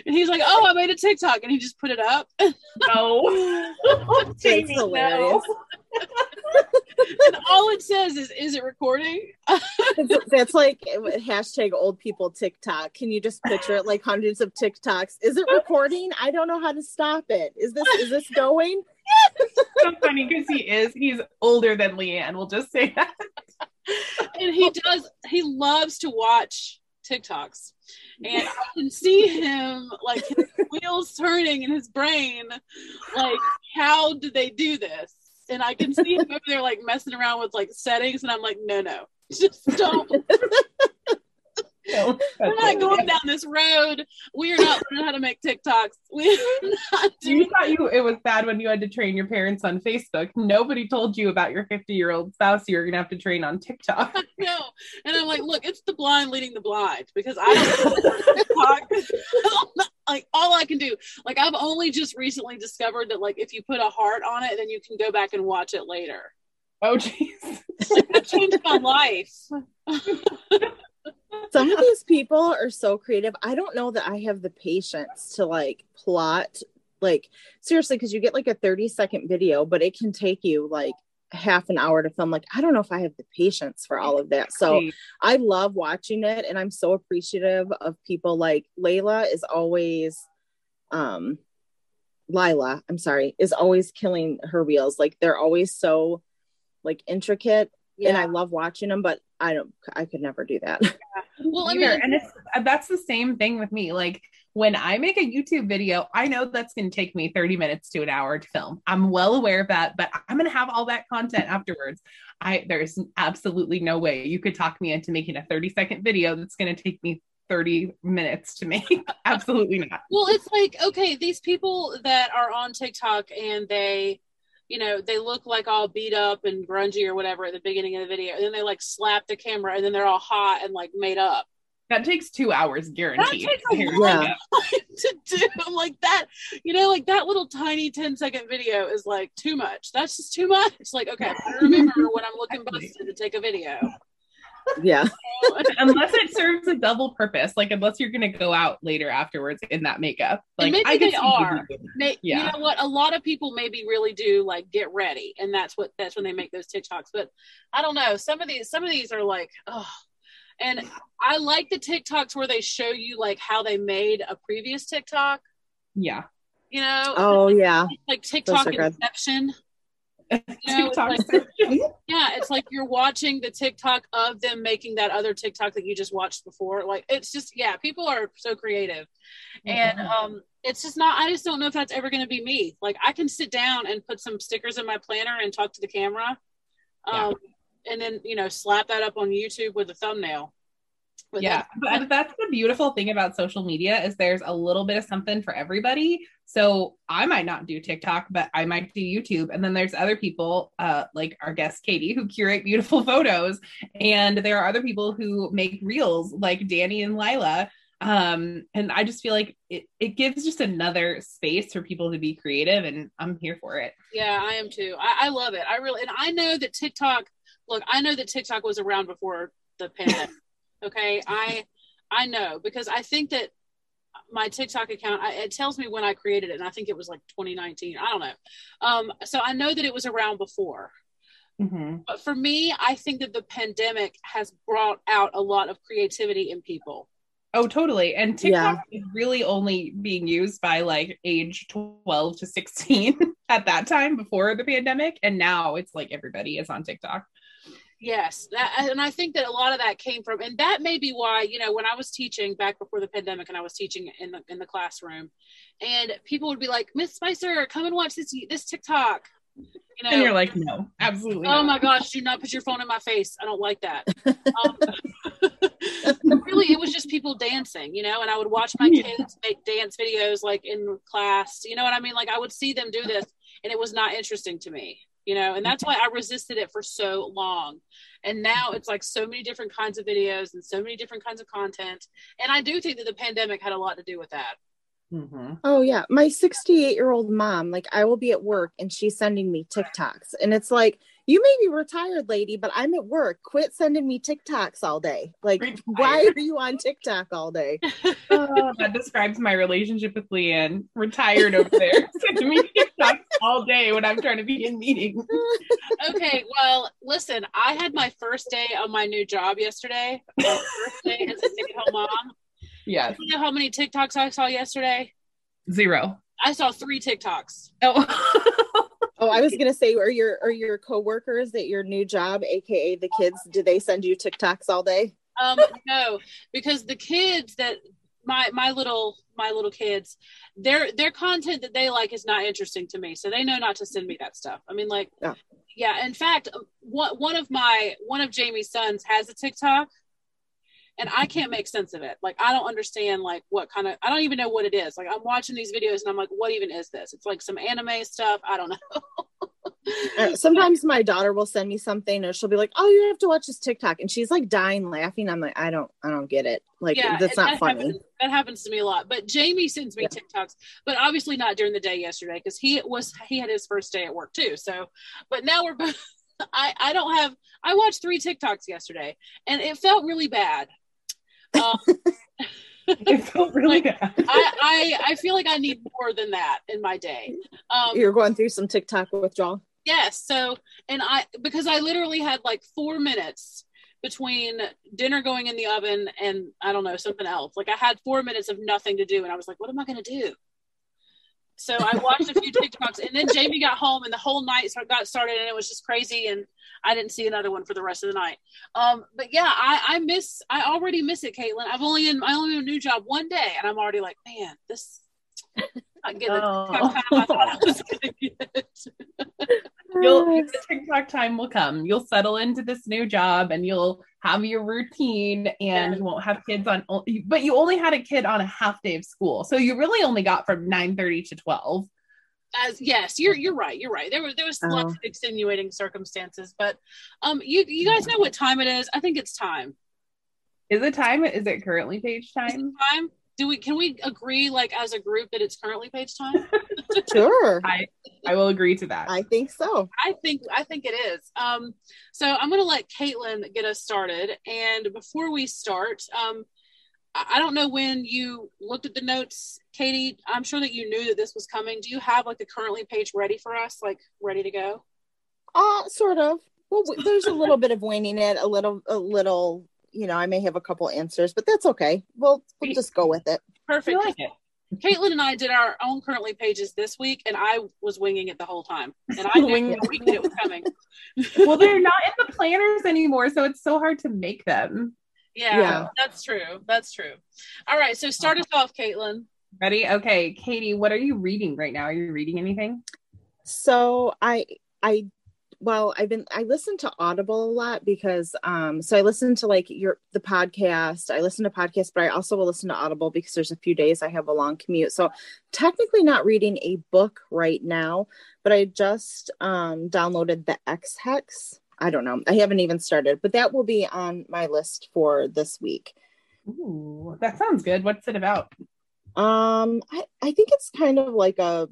And he's like, "Oh, I made a TikTok," and he just put it up. no. That's Jamie, hilarious. and all it says is, "Is it recording?" It's- That's like hashtag old people TikTok. Can you just picture it like hundreds of TikToks? Is it recording? I don't know how to stop it. Is this is this going? so funny because he is he's older than Leanne. We'll just say that. And he does he loves to watch TikToks. And I can see him like his wheels turning in his brain, like, how do they do this? And I can see him over there like messing around with like settings, and I'm like, no, no, just don't. No, We're not going down this road. We are not learning how to make TikToks. We are not You thought you it was bad when you had to train your parents on Facebook. Nobody told you about your 50 year old spouse you were gonna have to train on TikTok. no. And I'm like, look, it's the blind leading the blind because I don't TikTok. like all I can do. Like I've only just recently discovered that like if you put a heart on it, then you can go back and watch it later. Oh jeez. That changed my life. Some of these people are so creative. I don't know that I have the patience to like plot like seriously because you get like a 30 second video, but it can take you like half an hour to film. Like I don't know if I have the patience for all of that. So I love watching it and I'm so appreciative of people like Layla is always um Lila, I'm sorry, is always killing her reels. Like they're always so like intricate and I love watching them, but I don't I could never do that. well, I mean, and it's uh, that's the same thing with me. Like when I make a YouTube video, I know that's going to take me 30 minutes to an hour to film. I'm well aware of that, but I'm going to have all that content afterwards. I there's absolutely no way you could talk me into making a 30 second video that's going to take me 30 minutes to make. absolutely not. well, it's like okay, these people that are on TikTok and they, you know, they look like all beat up and grungy or whatever at the beginning of the video, and then they like slap the camera, and then they're all hot and like made up. That takes two hours guaranteed. That takes a long Yeah. to do. I'm like that, you know, like that little tiny 10 second video is like too much. That's just too much. It's like, okay, I remember when I'm looking busted to take a video. Yeah. unless it serves a double purpose, like unless you're gonna go out later afterwards in that makeup. And Like maybe I could they are. people May, Yeah. You know what? A lot of people maybe really do like get ready, and that's what that's when they make those TikToks. But I don't know. Some of these, some of these are like, oh. And I like the TikToks where they show you like how they made a previous TikTok. Yeah. You know, Oh yeah. like TikTok are. Inception. You know, TikTok like- section. Yeah, it's like you're watching the TikTok of them making that other TikTok that you just watched before. Like it's just yeah, people are so creative. And um it's just not I just don't know if that's ever gonna be me. Like I can sit down and put some stickers in my planner and talk to the camera. Yeah. Um and then, you know, slap that up on YouTube with a thumbnail. Yeah that's- but that's the beautiful thing about social media is there's a little bit of something for everybody so i might not do tiktok but i might do youtube and then there's other people uh, like our guest katie who curate beautiful photos and there are other people who make reels like danny and lila um and i just feel like it, it gives just another space for people to be creative and i'm here for it Yeah, I am too. I, I love it. I really, and I know that TikTok. Look, I know that TikTok was around before the pandemic. Okay, I, I know because I think that my TikTok account I, it tells me when I created it, and I think it was like 2019. I don't know. Um, so I know that it was around before. Mhm. But for me, I think that the pandemic has brought out a lot of creativity in people. Oh, totally. And TikTok is really only being used by like age 12 to 16 at that time before the pandemic. And now it's like everybody is on TikTok. Yes, that, and I think that a lot of that came from, and that may be why you know when I was teaching back before the pandemic, and I was teaching in the in the classroom, and people would be like, "Miss Spicer, come and watch this this TikTok," you know, And you're like, no, absolutely. "Oh not. my gosh, do not put your phone in my face. I don't like that." um, really, it was just people dancing, you know, and I would watch my kids make dance videos like in class, you know what I mean? Like I would see them do this, and it was not interesting to me you know and that's why i resisted it for so long. And now it's like so many different kinds of videos and so many different kinds of content. And i do think that the pandemic had a lot to do with that. Mhm. Oh yeah, my 68 year old mom, like I will be at work and she's sending me TikToks, and it's like you may be retired, lady, but I'm at work. Quit sending me TikToks all day. Like, Retired. why are you on TikTok all day? Oh, that describes my relationship with Leanne. Retired over there. Sending me TikToks all day when I'm trying to be in meetings. okay well listen i had my first day on my new job yesterday my first day as a stay-at-home mom Yes. you know how many tiktoks i saw yesterday Zero. i saw three tiktoks Oh. Oh, I was gonna say, are your are your coworkers at your new job, aka the kids, do they send you TikToks all day? um no because the kids that my my little my little kids their their content that they like is not interesting to me so they know not to send me that stuff i mean like Yeah. yeah in fact one, one of my one of jamie's sons has a tiktok and i can't make sense of it like i don't understand like what kind of i don't even know what it is like i'm watching these videos and i'm like what even is this it's like some anime stuff i don't know sometimes my daughter will send me something, or she'll be like, "Oh, you have to watch this TikTok," and she's like dying laughing. I'm like, I don't, I don't get it. Like, yeah, that's not that funny. Happens, that happens to me a lot. But Jamie sends me Yeah. TikToks, but obviously not during the day yesterday because he was he had his first day at work too. So, but now we're both. I I don't have. I watched three TikToks yesterday, and it felt really bad. Um, it felt really bad. I, I I feel like I need more than that in my day. Um, You're going through some TikTok withdrawal. Yes. So, and I, because I literally had like four minutes between dinner going in the oven and I don't know, something else. Like I had four minutes of nothing to do. And I was like, what am I going to do? So I watched a few TikToks and then Jamie got home and the whole night got started and it was just crazy. And I didn't see another one for the rest of the night. Um, but yeah, I, I miss, I already miss it, Caitlin. I've only in, I only in a new job one day and I'm already like, man, this, getting the Oh. Time I thought I was to get. You'll the TikTok time will come. You'll settle into this new job and you'll have your routine and Yeah. you won't have kids on but you only had a kid on a half day of school. So you really only got from 9 30 to 12. as yes you're you're right you're right there were there was Oh. lots of extenuating circumstances but um you you guys know what time it is i think it's time Is it time? Is it currently page time? time? Do we can we agree like as a group that it's currently page time? Sure. I I will agree to that. I think so. I think I think it is. Um, so I'm going to let Caitlin get us started. And before we start, um, I I don't know when you looked at the notes, Katie. I'm sure that you knew that this was coming. Do you have like the currently page ready for us, like ready to go? Uh sort of. Well, there's a little bit of winging it, a little, a little. You know, I may have a couple answers, but that's okay. We'll we'll just go with it. I Perfect. like it. Caitlin and I did our own currently pages this week, and I was winging it the whole time, and I knew Winging week that it was coming. Well, they're not in the planners anymore, so it's so hard to make them. Yeah, Yeah. that's true. That's true. All right, so start us off, Caitlin. Ready? Okay, Katie, what are you reading right now? Are you reading anything? So I I well I've been I listen to Audible a lot because um so I listen to like your the podcast. I listen to podcasts, but I also will listen to Audible because there's a few days I have a long commute. So technically not reading a book right now, but I just um downloaded the Ex Hex. I don't know. I haven't even started, but that will be on my list for this week. Ooh, that sounds good. What's it about? Um, I, I think it's kind of like a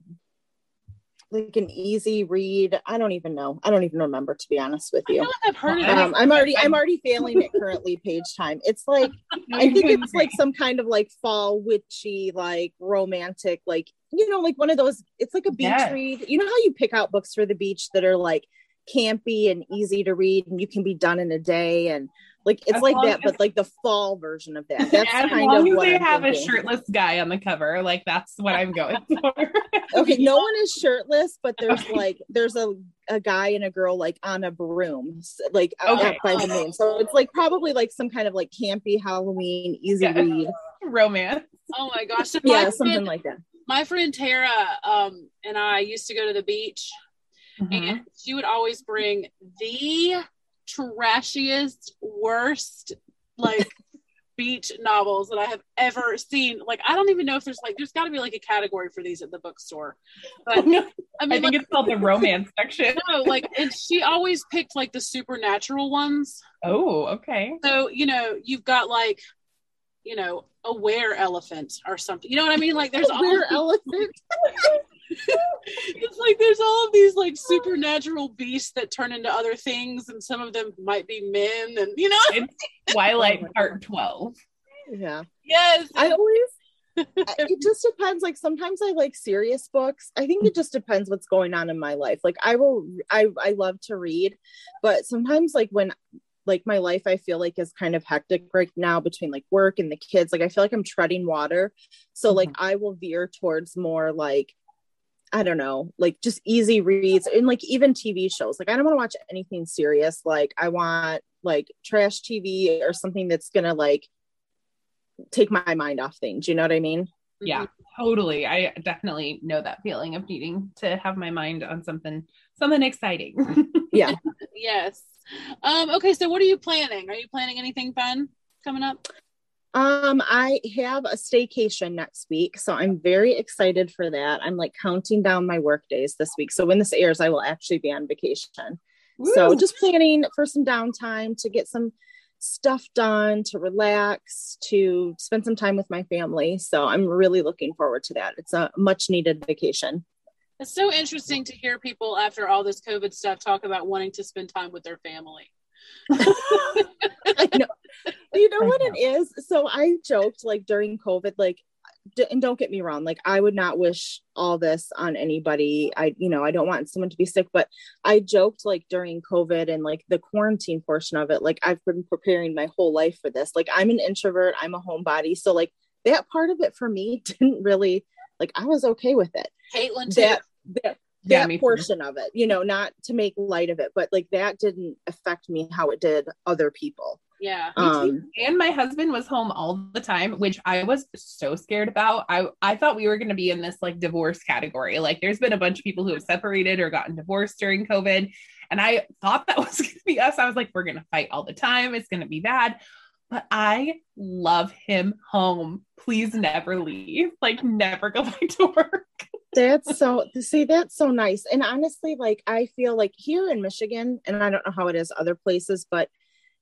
like an easy read. I don't even know. I don't even remember to be honest with I you. feel like I've heard of it. Um, I'm already I'm already failing at currently page time. It's like I think it's like some kind of like fall witchy, like romantic, like you know, like one of those. It's like a beach Yes. read. You know how you pick out books for the beach that are like campy and easy to read, and you can be done in a day, and like it's As like that, as- but like the fall version of that. That's as kind long of as what they I'm have a shirtless guy on the cover, like that's what I'm going for. okay no one is shirtless but there's like there's a, a guy and a girl like on a broom s- like out Okay. by the moon so it's like probably like some kind of like campy halloween easy Yeah. read Romance. Oh my gosh! So my yeah something friend, like that my friend Tara um, and I used to go to the beach, Mhm. and she would always bring the trashiest, worst, like beach novels that I have ever seen. Like I don't even know if there's like there's got to be like a category for these at the bookstore, but I I think like, it's called the romance section. no, like and she always picked like the supernatural ones. Oh, okay. So you know you've got like you know a were elephant or something. You know what I mean? Like there's all Where elephant it's like there's all of these like supernatural beasts that turn into other things, and some of them might be men, and you know, It's Twilight Part 12. yeah. Yes, i always it just depends like sometimes i like serious books. I think it just depends what's going on in my life. Like i will i i love to read but sometimes like when like my life i feel like is kind of hectic right now between like work and the kids. Like i feel like i'm treading water. So like mm-hmm. i will veer towards more like i don't know like just easy reads and like even tv shows like i don't want to watch anything serious like i want like trash tv or something that's gonna like take my mind off things you know what i mean Yeah, totally. I definitely know that feeling of needing to have my mind on something something exciting. yeah yes. Um, okay, so what are you planning? Are you planning anything fun coming up? Um, I have a staycation next week, so I'm very excited for that. I'm like counting down my work days this week. So when this airs, I will actually be on vacation. So just planning for some downtime to get some stuff done, to relax, to spend some time with my family. So I'm really looking forward to that. It's a much needed vacation. It's so interesting to hear people after all this COVID stuff talk about wanting to spend time with their family. I know. You know what it is? So I joked like during COVID, like, d- and don't get me wrong, like I would not wish all this on anybody. I, you know, I don't want someone to be sick, but I joked like during COVID and like the quarantine portion of it, like I've been preparing my whole life for this. Like I'm an introvert, I'm a homebody. So like that part of it for me didn't really like I was okay with it. Caitlin too. That that Yeah, that too. portion of it, you know, not to make light of it, but like that didn't affect me how it did other people. yeah. Um and my husband was home all the time, which I was so scared about. I I thought we were going to be in this like divorce category. Like there's been a bunch of people who have separated or gotten divorced during COVID, and I thought that was going to be us. I was like, we're going to fight all the time. It's going to be bad. But I love him home. Please never leave. Like never go back to work. That's so see, that's so nice. And honestly, like I feel like here in Michigan, and I don't know how it is other places, but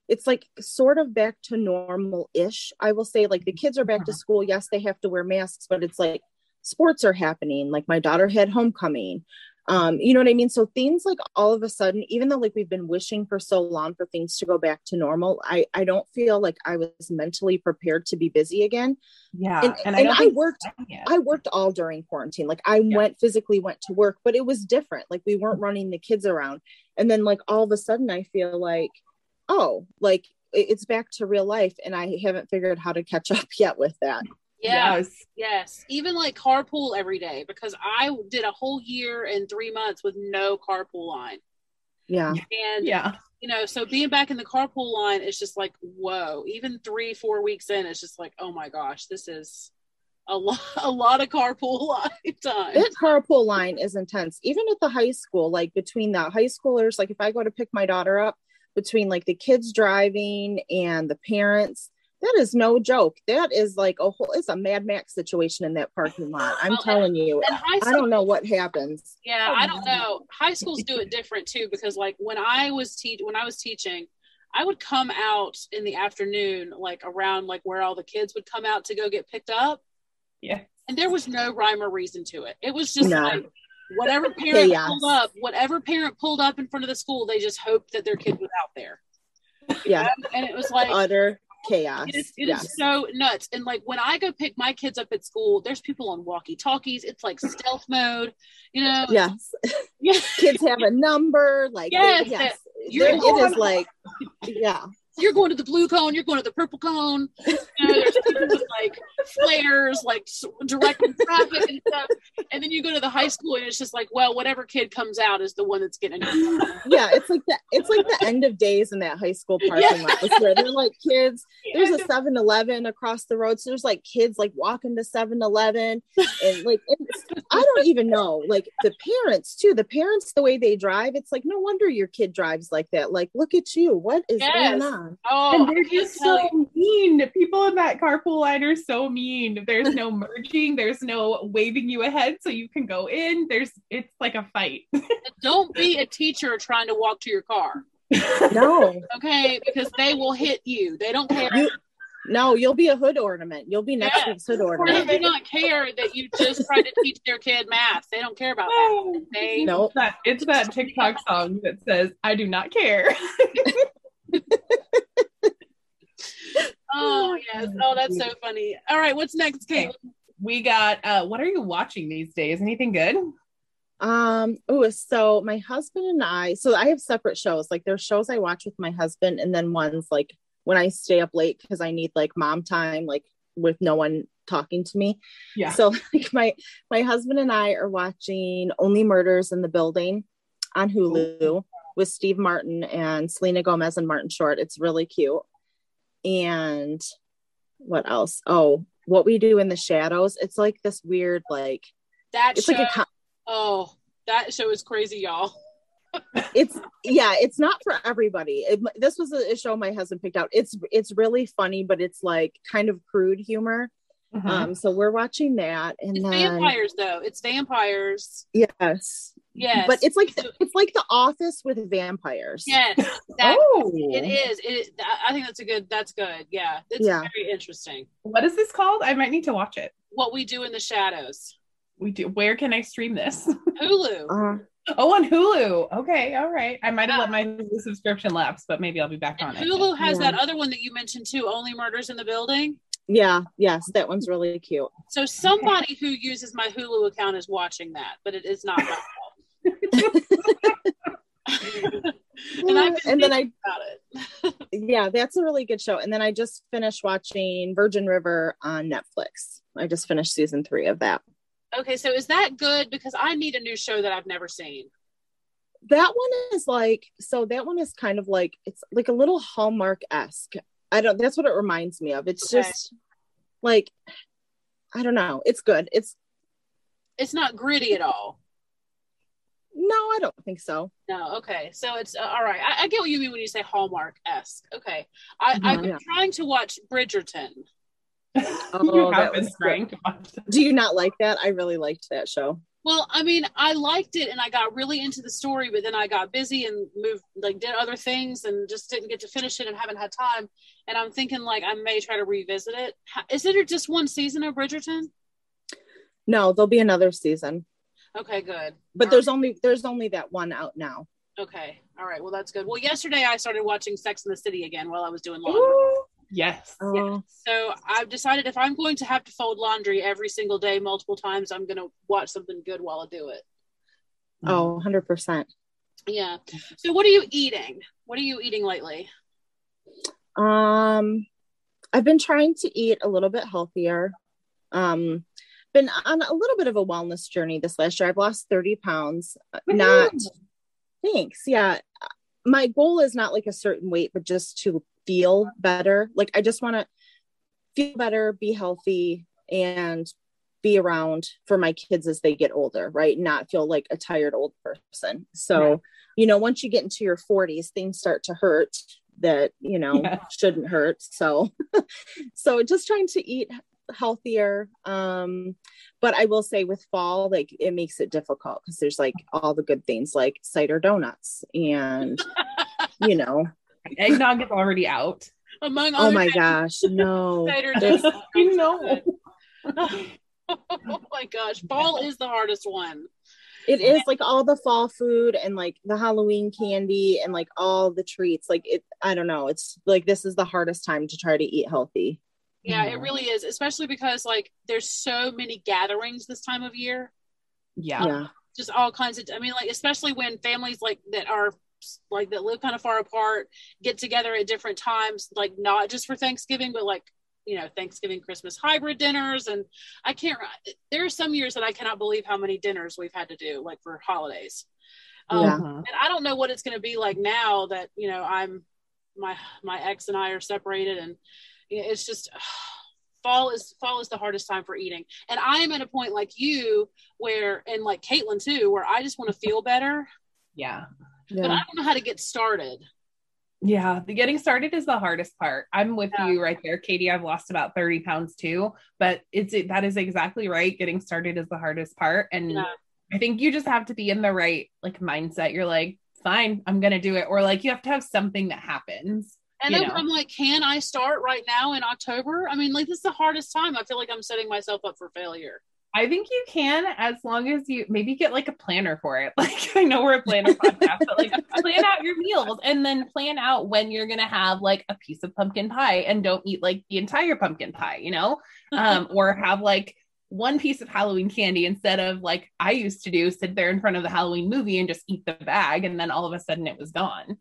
it's like sort of back to normal ish. I will say, like the kids are back to Uh-huh. school. Yes, they have to wear masks, but it's like sports are happening. Like my daughter had homecoming. Um, you know what I mean? So things like all of a sudden, even though like we've been wishing for so long for things to go back to normal, I I don't feel like I was mentally prepared to be busy again. Yeah. And- And, and don't I worked- it's done yet. I worked all during quarantine. Like I Yeah. went physically went to work, but it was different. Like we weren't running the kids around. And then like all of a sudden I feel like, oh, like it's back to real life. And I haven't figured how to catch up yet with that. Yeah. Yes. Yes. Even like carpool every day because I did a whole year and three months with no carpool line. Yeah. And, Yeah. you know, so being back in the carpool line is just like, whoa, even three, four weeks in, it's just like, oh my gosh, this is a lot, a lot of carpool line time. That carpool line is intense. Even at the high school, like between the high schoolers, like if I go to pick my daughter up, between like the kids driving and the parents, that is no joke. That is like a whole it's a Mad Max situation in that parking lot. I'm Well, telling you. And high I don't know what happens. yeah, oh I don't know. High schools do it different too because like when I was te- when I was teaching, I would come out in the afternoon, like around like where all the kids would come out to go get picked up. Yeah. and there was no rhyme or reason to it. It was just No. like whatever parent Chaos. pulled up, whatever parent pulled up in front of the school, they just hoped that their kid was out there. Yeah. And it was like Utter chaos. it is, it is yes. so nuts. And like when I go pick my kids up at school, there's people on walkie talkies. It's like stealth mode, you know? yes. Yeah. Kids have a number. Like Yes, yes. you're it going- like yeah. You're going to the blue cone, you're going to the purple cone. You know, there's people with like flares, like directing traffic and stuff. And then you go to the high school and it's just like, well, whatever kid comes out is the one that's getting in. Yeah, it's like the it's like the end of days in that high school parking lot. Where they're like kids. There's a 7-Eleven across the road. So there's like kids like walking to 7-Eleven and like it's, I don't even know. Like the parents too. The parents, the way they drive, it's like no wonder your kid drives like that. Like, look at you. What is Yes. going on? Oh, and they're can't just so you. mean. People in that carpool line are so mean. There's no merging. There's no waving you ahead so you can go in. There's it's like a fight. don't be a teacher trying to walk to your car. No. Okay, because they will hit you. They don't care. You- No, you'll be a hood ornament. You'll be next Yes. week's hood ornament. they do not care that you just try to teach their kid math. They don't care about that. Oh, they No. It's that it's that TikTok song that says "I do not care." Oh yes. Oh, that's so funny. All right, what's next, Kate? We got. uh What are you watching these days? Anything good? Um, oh, so my husband and I, so I have separate shows. Like there's shows I watch with my husband, and then ones like when I stay up late because I need like mom time, like with no one talking to me. Yeah. So like my my husband and I are watching Only Murders in the Building on Hulu with Steve Martin and Selena Gomez and Martin Short. It's really cute. And what else? Oh, What We Do in the Shadows. It's like this weird, like That it's show. like a co- oh, that show is crazy, y'all. it's yeah it's not for everybody it, this was a, a show my husband picked out it's it's really funny but it's like kind of crude humor Mhm. um so we're watching that and It's then vampires though. It's vampires. yes Yes. but it's like it's like the office with vampires yes. That oh, it is. It. I I think that's a good. That's good. Yeah. It's Yeah. very interesting. What is this called? I might need to watch it. What we do in the shadows. We do. Where can I stream this? Hulu. uh, Oh, on Hulu. Okay, all right. I might have Yeah. let my Hulu subscription lapse, but maybe I'll be back on And it. Hulu has Yeah. that other one that you mentioned too, Only Murders in the Building. Yeah yes that one's really cute So somebody who uses my Hulu account is watching that, but it is not my fault. and I've been and then i about it. yeah that's a really good show and then i just finished watching virgin river on netflix i just finished season three of that Okay, so is that good? Because I need a new show that I've never seen. that one is like so that one is kind of like it's like a little hallmark-esque i don't that's what it reminds me of it's Okay. just like i don't know it's good it's It's not gritty at all. no i don't think so No, okay. So it's uh, all right. I, I get what you mean when you say Hallmark esque. Okay. I, Mhm. I've been Yeah. trying to watch Bridgerton. you Oh, have that been was trying to watch it. do you not like that i really liked that show Well, I mean, I liked it and I got really into the story, but then I got busy and moved, like, did other things and just didn't get to finish it and haven't had time. And I'm thinking, like, I may try to revisit it. Is it just one season of Bridgerton? No, there'll be another season. Okay, good. But All there's right. only there's only that one out now. okay. All right. Well, that's good. Well, yesterday I started watching Sex in the City again while I was doing laundry. Yes. Oh, So I've decided if I'm going to have to fold laundry every single day, multiple times, I'm going to watch something good while I do it. oh, 100%. Yeah. So what are you eating? What are you eating lately? Um, I've been trying to eat a little bit healthier. Um, been on a little bit of a wellness journey this last year. I've lost 30 pounds. Not thanks. Yeah. My goal is not like a certain weight, but just to feel better. Like I just want to feel better, be healthy, and be around for my kids as they get older, right? Not feel like a tired old person. So, Right. you know, once you get into your 40s, things start to hurt that, you know, Yeah. shouldn't hurt. So, so just trying to eat healthier. Um, but I will say with fall, like it makes it difficult because there's like all the good things like cider donuts and, you know, Eggnog is already out. Among oh my things, gosh, no. cider There's- donuts. I know. oh my gosh, fall is the hardest one. It is like all the fall food and like the Halloween candy and like all the treats. Like it, I don't know. It's like this is the hardest time to try to eat healthy. Yeah, Yeah. it really is, especially because like there's so many gatherings this time of year. Yeah. Yeah. Just all kinds of I mean like especially when families like that are like that live kind of far apart get together at different times like not just for Thanksgiving but like you know Thanksgiving Christmas hybrid dinners and I can't there are some years that I cannot believe how many dinners we've had to do like for holidays. Um, Yeah. And I don't know what it's going to be like now that you know I'm my my ex and I are separated, and you know, it's just fall is fall is the hardest time for eating. And I am at a point like you where, and like Caitlin too, where I just want to feel better, Yeah. But I don't know how to get started. Yeah, the getting started is the hardest part. I'm with Yeah. you right there, Katie. I've lost about 30 pounds too, but it's it, that is exactly right. Getting started is the hardest part. And Yeah. I think you just have to be in the right like mindset. You're like, fine, I'm gonna do it. Or like you have to have something that happens. And You then know. I'm like, can I start right now in October? I mean, like this is the hardest time. I feel like I'm setting myself up for failure. I think you can as long as you maybe get like a planner for it. Like I know we're a planner podcast, but like plan out your meals and then plan out when you're gonna have like a piece of pumpkin pie and don't eat like the entire pumpkin pie, you know? Um, or have like one piece of Halloween candy instead of like I used to do, sit there in front of the Halloween movie and just eat the bag and then all of a sudden it was gone.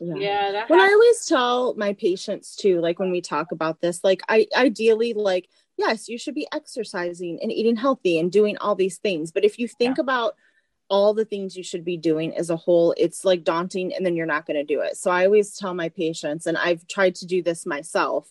Yeah. Yeah, that When I always tell my patients too, like when we talk about this, like I ideally like, yes, you should be exercising and eating healthy and doing all these things. But if you think about all the things you should be doing as a whole, it's like daunting and then you're not going to do it. So I always tell my patients, and I've tried to do this myself,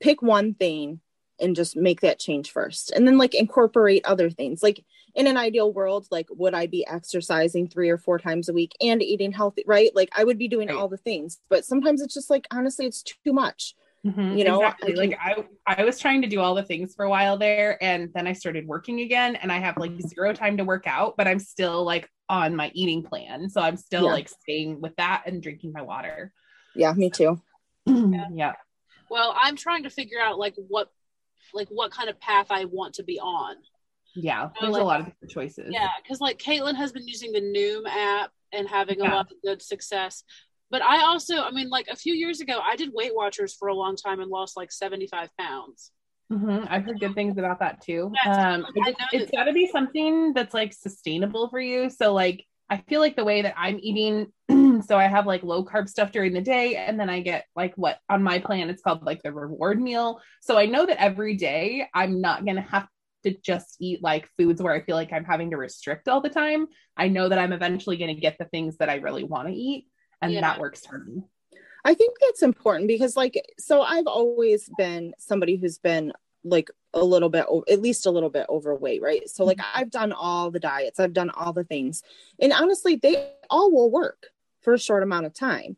pick one thing and just make that change first. And then like incorporate other things. Like in an ideal world, like would I be exercising three or four times a week and eating healthy, right? Like I would be doing Right. all the things, but sometimes it's just like honestly, it's too much. Mhm, You know, exactly. I like I, I was trying to do all the things for a while there, and then I started working again, and I have like zero time to work out, but I'm still like on my eating plan, so I'm still Yeah. like staying with that and drinking my water. Yeah, me too. yeah, well, I'm trying to figure out like what like what kind of path I want to be on. yeah. There's like- a lot of different choices. Yeah, because like Caitlin has been using the Noom app and having a lot of good success. But I also, I mean, like a few years ago, I did Weight Watchers for a long time and lost like 75 pounds. Mhm, I've heard good things about that too. Um, it's got to be something that's like sustainable for you. So like, I feel like the way that I'm eating, so I have like low carb stuff during the day, and then I get like what on my plan it's called like the reward meal. So I know that every day I'm not gonna have to just eat like foods where I feel like I'm having to restrict all the time. I know that I'm eventually gonna get the things that I really want to eat, and Yeah. that works for me. I think that's important because, like, so I've always been somebody who's been like a little bit, at least a little bit overweight, right? So, like, mm-hmm. I've done all the diets, I've done all the things, and honestly, they all will work for a short amount of time.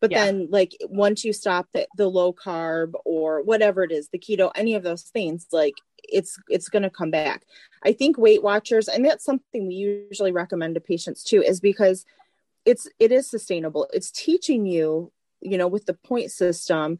But Yeah. then, like, once you stop the, the low carb or whatever it is, the keto, any of those things, like, it's it's going to come back i think weight watchers and that's something we usually recommend to patients too is because it's it is sustainable. It's teaching you you know with the point system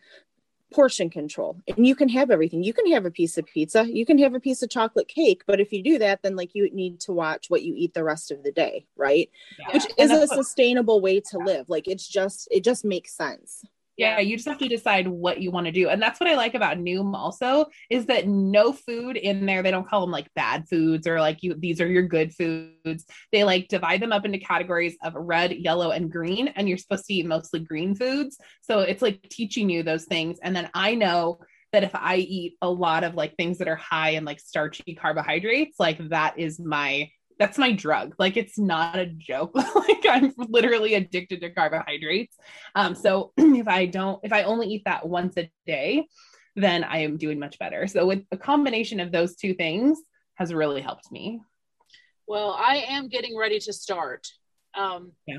portion control. And you can have everything. You can have a piece of pizza. You can have a piece of chocolate cake. But if you do that then like you need to watch what you eat the rest of the day right? Yeah. which is a sustainable way to live. Like it's just it just makes sense yeah. You just have to decide what you want to do. And that's what i like about noom also is that no food in there they don't call them like bad foods or like you these are your good foods. They like divide them up into categories of red yellow and green and you're supposed to eat mostly green foods. So it's like teaching you those things. And then i know that if i eat a lot of like things that are high in like starchy carbohydrates like that is my that's my drug. Like it's not a joke. like I'm literally addicted to carbohydrates. Um, so if I don't, if I only eat that once a day, then I am doing much better. So with a combination of those two things has really helped me. Well, I am getting ready to start. Um, yeah.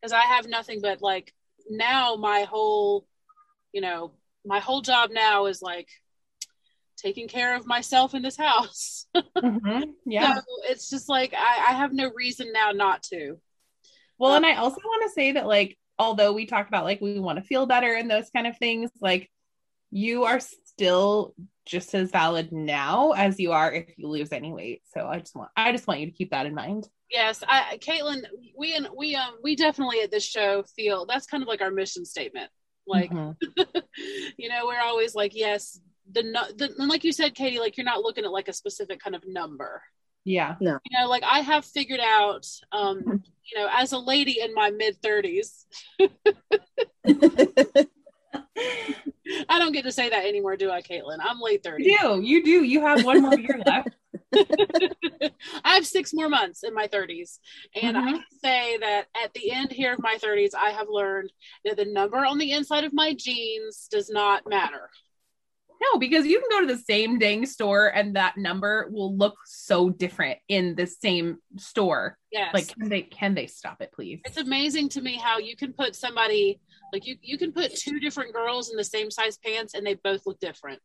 Because I have nothing but like now my whole, you know, my whole job now is like taking care of myself in this house. mm-hmm. Yeah. So it's just like I, I have no reason now not to. Well, um, and I also want to say that like although we talk about like we want to feel better and those kind of things, like you are still just as valid now as you are if you lose any weight. So I just want I just want you to keep that in mind. Yes, I Caitlin, we and we um we definitely at this show feel that's kind of like our mission statement. Like mm-hmm. you know, we're always like, yes, the, the and like you said katie like you're not looking at like a specific kind of number. Yeah. No. You know like i have figured out um you know as a lady in my mid 30s i don't get to say that anymore do i caitlin? I'm late 30 you do. You do. You have one more year left. I have six more months in my 30s. And mm-hmm. I say that at the end here of my 30s, I have learned that the number on the inside of my jeans does not matter. No, because you can go to the same dang store and that number will look so different in the same store. Yes. Like can they can they stop it please? It's amazing to me how you can put somebody like you you can put two different girls in the same size pants and they both look different.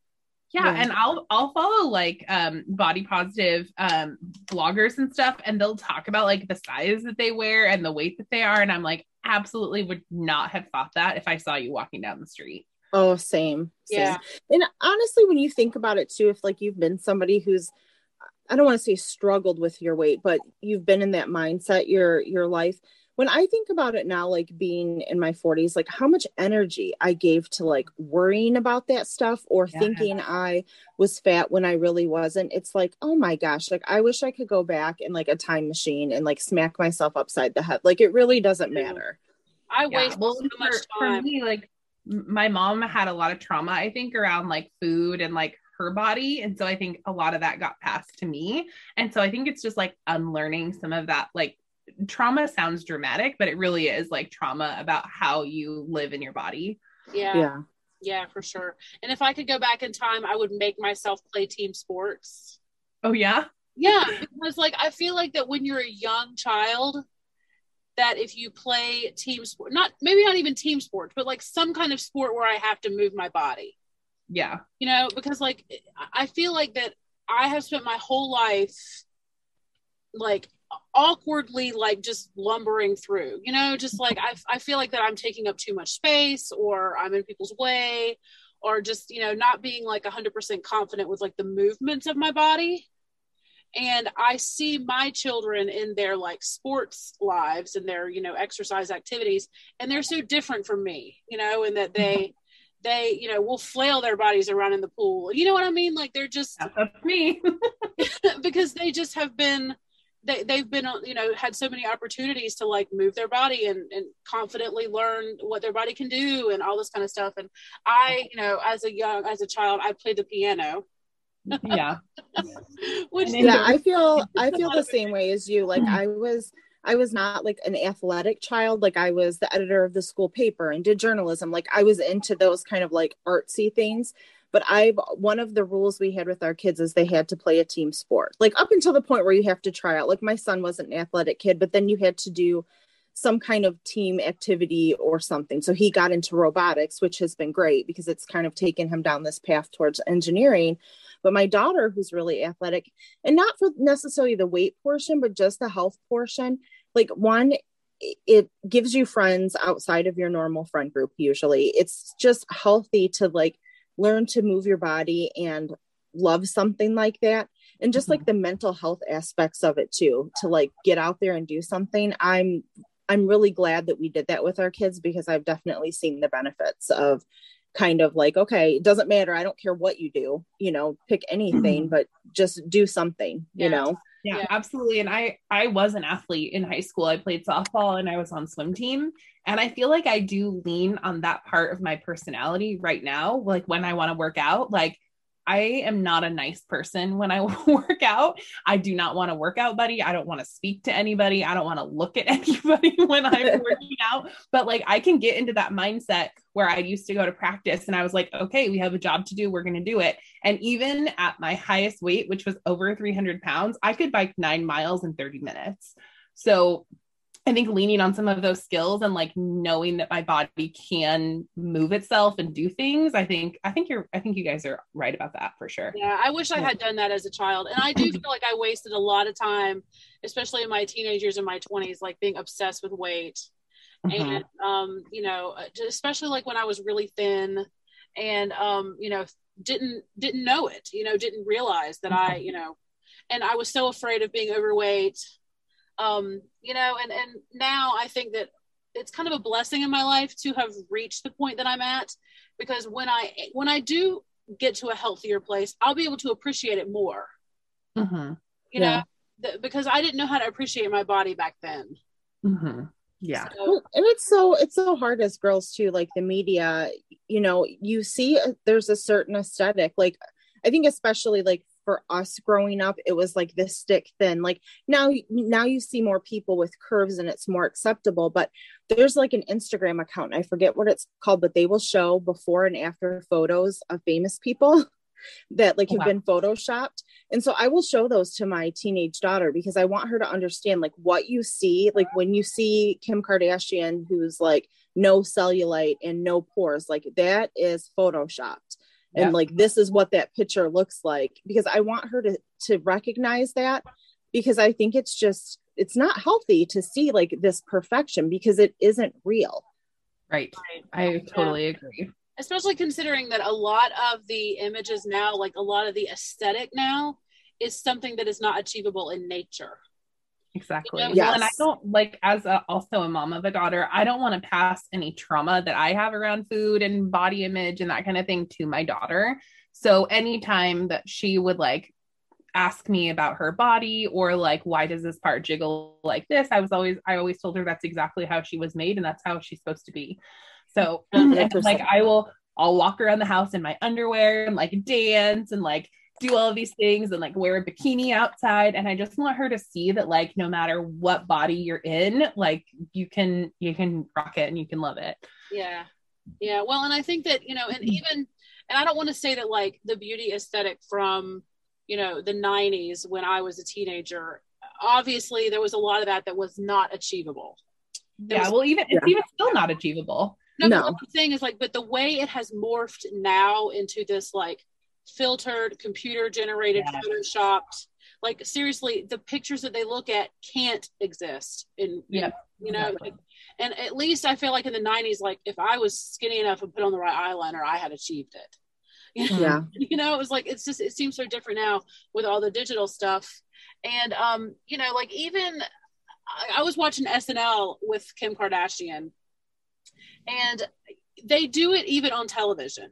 Yeah, yeah, and I'll I'll follow like um body positive um bloggers and stuff and they'll talk about like the size that they wear and the weight that they are and I'm like absolutely would not have thought that if I saw you walking down the street. Oh, same, same. Yeah. And honestly, when you think about it too, if like you've been somebody who's I don't want to say struggled with your weight, but you've been in that mindset your your life. When I think about it now, like being in my 40s, like how much energy I gave to like worrying about that stuff or yeah. thinking I was fat when I really wasn't. It's like, oh my gosh, like I wish I could go back in like a time machine and like smack myself upside the head. Like it really doesn't matter. I yeah. waste well, so much time. For me, like my mom had a lot of trauma, I think, around like food and like her body. And so I think a lot of that got passed to me. And so I think it's just like unlearning some of that. Like trauma sounds dramatic, but it really is like trauma about how you live in your body. Yeah. Yeah. Yeah, for sure. And if I could go back in time, I would make myself play team sports. Oh, yeah? Yeah. Because, like, I feel like that when you're a young child, that if you play team sport, not maybe not even team sports, but like some kind of sport where I have to move my body. Yeah. You know, because like I feel like that I have spent my whole life like awkwardly like just lumbering through, you know, just like I, I feel like that I'm taking up too much space or I'm in people's way or just, you know, not being like 100% confident with like the movements of my body and i see my children in their like sports lives and their you know exercise activities and they're so different from me you know and that they mm-hmm. they you know will flail their bodies around in the pool. You know what i mean? Like they're just that's me. because they just have been they, they've been you know had so many opportunities to like move their body and, and confidently learn what their body can do and all this kind of stuff. And i you know as a young as a child i played the piano yeah. Which, yeah i feel i feel the same way as you. Like i was i was not like an athletic child. Like i was the editor of the school paper and did journalism. Like i was into those kind of like artsy things. But I've one of the rules we had with our kids is they had to play a team sport. Like up until the point where you have to try out. Like my son wasn't an athletic kid but then you had to do some kind of team activity or something. So he got into robotics, which has been great because it's kind of taken him down this path towards engineering. But my daughter, who's really athletic, and not for necessarily the weight portion, but just the health portion, like one, it gives you friends outside of your normal friend group usually. It's just healthy to like learn to move your body and love something like that and just mm-hmm. like the mental health aspects of it too to like get out there and do something i'm i'm really glad that we did that with our kids because i've definitely seen the benefits of kind of like okay it doesn't matter i don't care what you do you know pick anything mm-hmm. but just do something yeah. you know yeah, yeah, absolutely and i i was an athlete in high school i played softball and i was on swim team and i feel like i do lean on that part of my personality right now like when i want to work out like I am not a nice person when I work out. I do not want to work out buddy. I don't want to speak to anybody. I don't want to look at anybody when I'm working out. But like I can get into that mindset where I used to go to practice and I was like, okay, we have a job to do. We're going to do it. And even at my highest weight, which was over 300 pounds, I could bike nine miles in 30 minutes. So I think leaning on some of those skills and like knowing that my body can move itself and do things, I think I think you're I think you guys are right about that for sure. Yeah, I wish I had done that as a child. And I do feel like I wasted a lot of time, especially in my teenage years and my 20s, like being obsessed with weight. Mm-hmm. And um, you know, especially like when I was really thin and um, you know, didn't didn't know it, you know, didn't realize that I, you know, and I was so afraid of being overweight um, you know, and and now I think that it's kind of a blessing in my life to have reached the point that I'm at because when I when I do get to a healthier place, I'll be able to appreciate it more. Mm-hmm. You yeah. know, th- because I didn't know how to appreciate my body back then. Mm-hmm. Yeah, so, and it's so it's so hard as girls too. Like the media, you know, you see uh, there's a certain aesthetic. Like I think especially like for us growing up it was like this stick thin. Like now now you see more people with curves and it's more acceptable but there's like an instagram account i forget what it's called but they will show before and after photos of famous people that like oh, have wow. been photoshopped. And so i will show those to my teenage daughter because i want her to understand like what you see like when you see kim kardashian who's like no cellulite and no pores like that is photoshopped and yep. like this is what that picture looks like because i want her to to recognize that because i think it's just it's not healthy to see like this perfection because it isn't real. Right. I totally yeah. agree. Especially considering that a lot of the images now like a lot of the aesthetic now is something that is not achievable in nature Exactly. You know? yes. And I don't like as a, also a mom of a daughter, I don't want to pass any trauma that I have around food and body image and that kind of thing to my daughter. So anytime that she would like ask me about her body or like why does this part jiggle like this, I was always I always told her that's exactly how she was made and that's how she's supposed to be. So mm-hmm. like I will I'll walk around the house in my underwear and like dance and like do all of these things and like wear a bikini outside. And i just want her to see that like no matter what body you're in like you can you can rock it and you can love it. Yeah. Yeah. Well and i think that you know and mm-hmm. even and i don't want to say that like the beauty aesthetic from you know the 90s when i was a teenager obviously there was a lot of that that was not achievable. There yeah was, well even it's even still not achievable. No, no. what i'm saying is like but the way it has morphed now into this like filtered, computer generated, yeah. photoshopped. Like seriously, the pictures that they look at can't exist in, yeah. you know, exactly. and at least I feel like in the 90s, like if I was skinny enough and put on the right eyeliner, I had achieved it. Yeah. you know, it was like, it's just, it seems so different now with all the digital stuff. And, um, you know, like even I, I was watching SNL with Kim Kardashian and they do it even on television.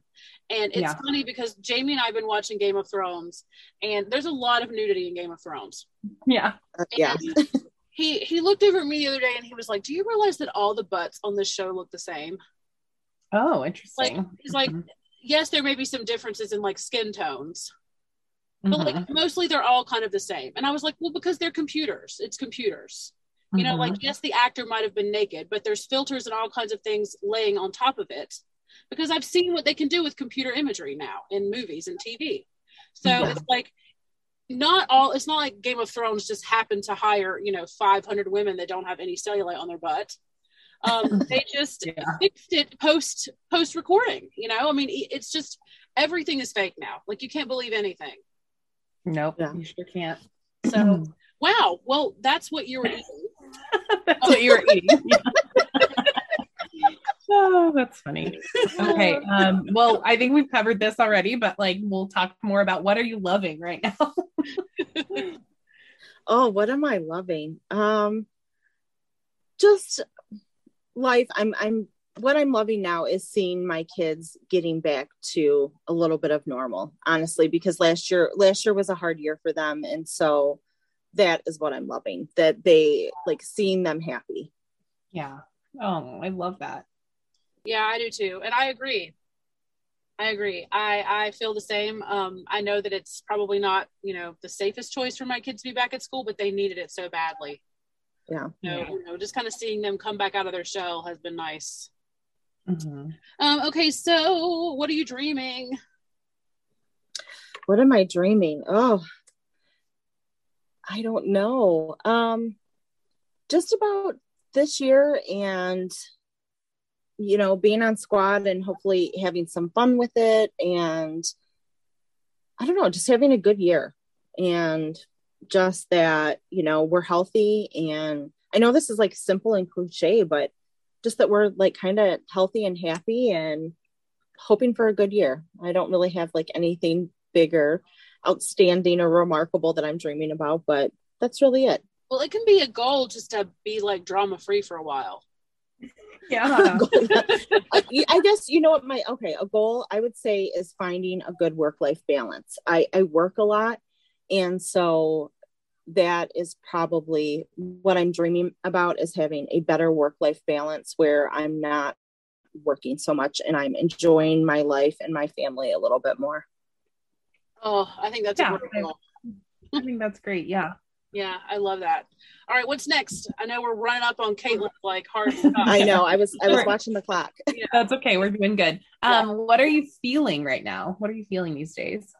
And it's yeah. funny because Jamie and I have been watching Game of Thrones, and there's a lot of nudity in Game of Thrones. Yeah. Uh, yeah. he he looked over at me the other day and he was like, "Do you realize that all the butts on this show look the same?" Oh, interesting. Like he's like, mm-hmm. yes, there may be some differences in like skin tones, but mm-hmm. like mostly they're all kind of the same. And I was like, well, because they're computers. It's computers. You know, like mm-hmm. yes, the actor might have been naked, but there's filters and all kinds of things laying on top of it because I've seen what they can do with computer imagery now in movies and TV. So yeah. it's like not all it's not like game of thrones just happened to hire you know 500 women that don't have any cellulite on their butt um, they just yeah. fixed it post post recording you know i mean it's just everything is fake now like you can't believe anything nope yeah. you sure can't so wow well that's what you were eating that's what you were eating Oh, that's funny. Okay. Um, well, I think we've covered this already, but like we'll talk more about what are you loving right now? oh, what am I loving? Um just life. I'm I'm what I'm loving now is seeing my kids getting back to a little bit of normal, honestly, because last year last year was a hard year for them. And so that is what I'm loving. That they like seeing them happy. Yeah. Oh, I love that. Yeah, I do too. And I agree. I agree. I I feel the same. Um, I know that it's probably not, you know, the safest choice for my kids to be back at school, but they needed it so badly. Yeah. So, yeah. you know, just kind of seeing them come back out of their shell has been nice. Mm-hmm. Um, okay, so what are you dreaming? What am I dreaming? Oh, I don't know. Um, just about this year and you know, being on squad and hopefully having some fun with it. And I don't know, just having a good year and just that, you know, we're healthy. And I know this is like simple and cliche, but just that we're like kind of healthy and happy and hoping for a good year. I don't really have like anything bigger, outstanding, or remarkable that I'm dreaming about, but that's really it. Well, it can be a goal just to be like drama free for a while yeah. I guess you know what my okay a goal i would say is finding a good work life balance. I i work a lot and so that is probably what i'm dreaming about is having a better work life balance where i'm not working so much and i'm enjoying my life and my family a little bit more. Oh i think that's yeah, a great goal. I think that's great yeah yeah, I love that. All right, what's next? I know we're running up on Caitlin like hard. I know. I was I was watching the clock. Yeah. That's okay. We're doing good. Um, yeah. what are you feeling right now? What are you feeling these days?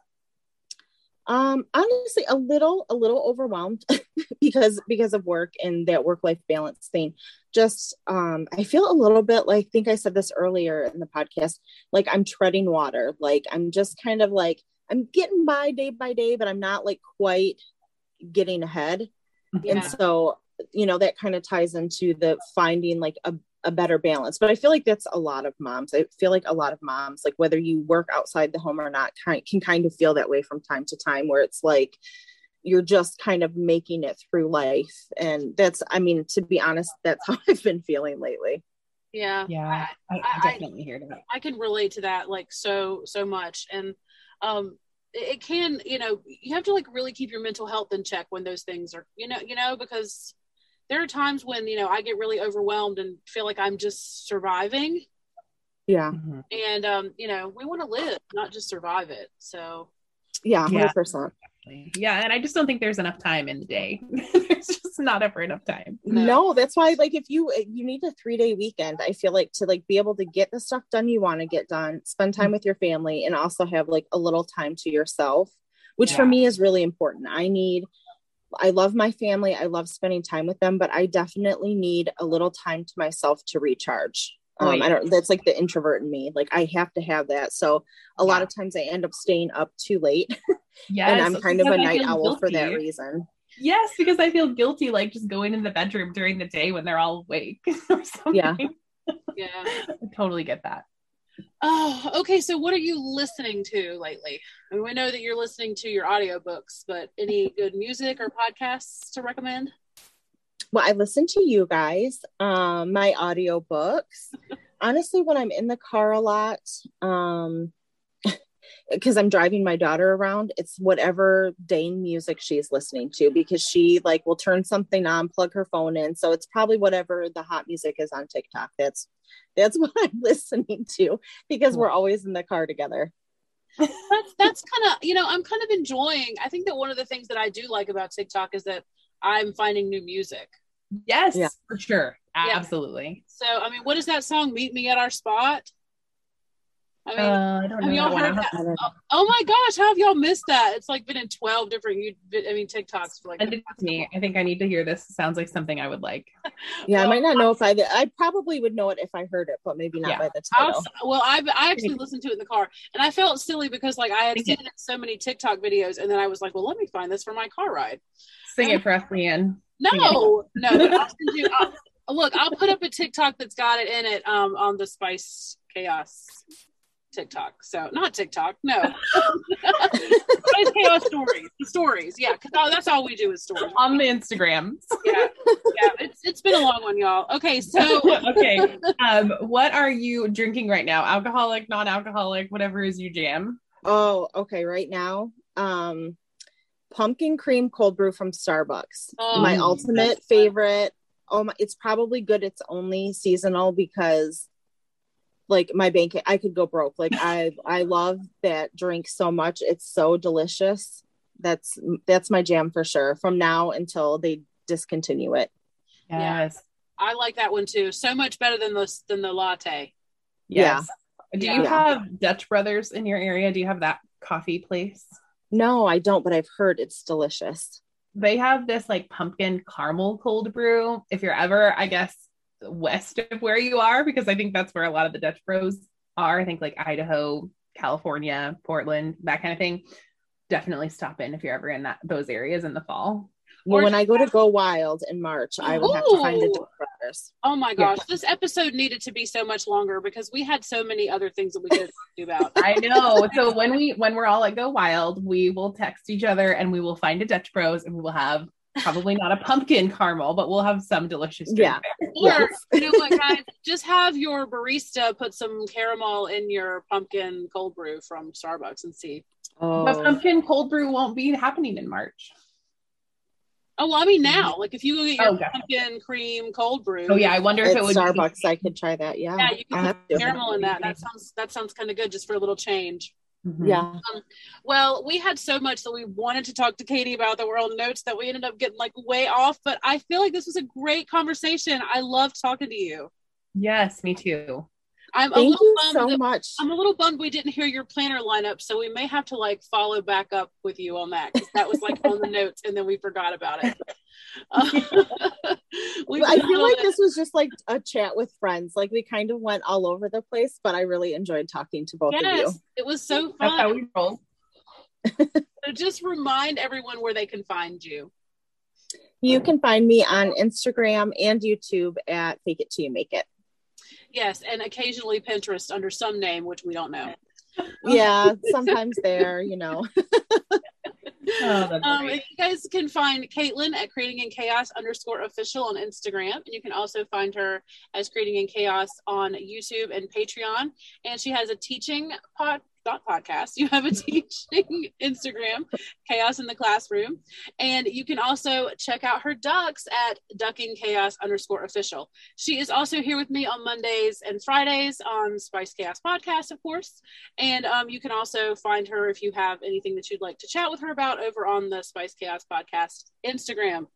Um, honestly, a little a little overwhelmed because because of work and that work life balance thing. Just um, I feel a little bit like I think I said this earlier in the podcast. Like I'm treading water. Like I'm just kind of like I'm getting by day by day, but I'm not like quite getting ahead. Yeah. and so you know that kind of ties into the finding like a, a better balance. But i feel like that's a lot of moms. I feel like a lot of moms like whether you work outside the home or not kind, can kind of feel that way from time to time where it's like you're just kind of making it through life. And that's i mean to be honest that's how i've been feeling lately. Yeah. Yeah i, I definitely I, hear that. I can relate to that like so so much. And um it can you know you have to like really keep your mental health in check when those things are you know you know because there are times when you know i get really overwhelmed and feel like i'm just surviving. Yeah. Mm-hmm. and um you know we want to live not just survive it. So yeah 100% yeah and i just don't think there's enough time in the day there's just not ever enough time no. no. that's why like if you you need a three day weekend i feel like to like be able to get the stuff done you want to get done spend time with your family and also have like a little time to yourself which yeah. for me is really important i need i love my family i love spending time with them but i definitely need a little time to myself to recharge um, I don't, that's like the introvert in me. Like I have to have that. So a yeah. lot of times I end up staying up too late. Yes, and I'm kind of a night owl guilty. for that reason. Yes, because I feel guilty like just going in the bedroom during the day when they're all awake or something. Yeah. Yeah. I totally get that. Oh, okay. So what are you listening to lately? I mean, we know that you're listening to your audiobooks, but any good music or podcasts to recommend? Well, I listen to you guys, um, my audiobooks. Honestly, when I'm in the car a lot, um, because I'm driving my daughter around, it's whatever Dane music she's listening to because she like will turn something on, plug her phone in. So it's probably whatever the hot music is on TikTok. That's that's what I'm listening to because we're always in the car together. that's that's kind of you know I'm kind of enjoying. I think that one of the things that I do like about TikTok is that I'm finding new music. Yes, yeah. for sure. Yeah. Absolutely. So I mean, what is that song? Meet me at our spot. I mean, Uh, I don't have know. y'all that heard that? have to- Oh, oh my gosh, how have y'all missed that? It's like been in 12 different, you- I mean, TikToks for like. Send it me. I think I need to hear this. Sounds like something I would like. Yeah, I might not know if I. I probably would know it if I heard it, but maybe not Yeah. by the I'll, title. well, I I actually listened to it in the car, and I felt silly because like I had Sing seen it so many TikTok videos, and then I was like, well, let me find this for my car ride. Sing it for us, Leanne. No, Sing no, I'll you. I'll, look, I'll put up a TikTok that's got it in it um, on the Spice Chaos TikTok. So not TikTok, no. Spice Chaos stories, the stories, yeah, because that's all we do is stories. On the Instagram. Yeah, yeah. It's it's been a long one, y'all. Okay, so okay. Um, what are you drinking right now? Alcoholic, non-alcoholic, whatever is you jam. Oh, okay. Right now, um, pumpkin cream cold brew from Starbucks. Oh, my ultimate favorite. Oh my! It's probably good. It's only seasonal because, like, my bank, I could go broke. Like, I I love that drink so much. It's so delicious. That's that's my jam for sure. From now until they discontinue it. Yeah. Yes. I like that one too. So much better than the than the latte. Yes. Do you Yeah. have Dutch Brothers in your area? Do you have that coffee place? No, I don't, but I've heard it's delicious. They have this like pumpkin caramel cold brew. If you're ever, I guess, west of where you are, because I think that's where a lot of the Dutch Bros are. I think like Idaho, California, Portland, that kind of thing. Definitely stop in if you're ever in that those areas in the fall. Well, Or- when I go to Go Wild in March, I would have to find the Dutch Brothers. Oh my Yeah. gosh, this episode needed to be so much longer because we had so many other things that we could do about. I know. So when we when we're all at Go Wild, we will text each other and we will find a Dutch Bros and we will have probably not a pumpkin caramel, but we'll have some delicious drink Yeah. there. Or Yes. you know what, guys, just have your barista put some caramel in your pumpkin cold brew from Starbucks and see. Oh, But pumpkin cold brew won't be happening in March. Oh, well, I mean now, like if you go get your Oh, pumpkin cream cold brew. Oh yeah, I wonder if it would Starbucks, I could try that. Yeah, yeah, you can have put caramel in that. That sounds that sounds kind of good just for a little change. Mhm. Yeah, Well, we had so much that we wanted to talk to Katie about that were on notes that we ended up getting like way off. But I feel like this was a great conversation. I loved talking to you. Yes, me too. I'm a thank little you bummed so that- much. I'm a little bummed we didn't hear your planner lineup, so we may have to like follow back up with you on that because that was like on the notes and then we forgot about it. Uh, we I feel like that- this was just like a chat with friends. Like we kind of went all over the place, but I really enjoyed talking to both of you. it was so That's how fun. we roll. So just remind everyone where they can find you. You can find me on Instagram and YouTube at Fake It Till You Make It. Yes, and occasionally Pinterest under some name, which we don't know. Yeah, sometimes there, you know. Oh, Um, you guys can find Caitlin at creating in chaos underscore official on Instagram. And you can also find her as creating in chaos on YouTube and Patreon. And she has a teaching pod, not podcast. You have a teaching Instagram, chaos in the classroom. And you can also check out her ducks at ducking chaos underscore official. She is also here with me on Mondays and Fridays on Spice Chaos podcast, of course. And um, you can also find her if you have anything that you'd like to chat with her about over on the Spice Chaos podcast Instagram.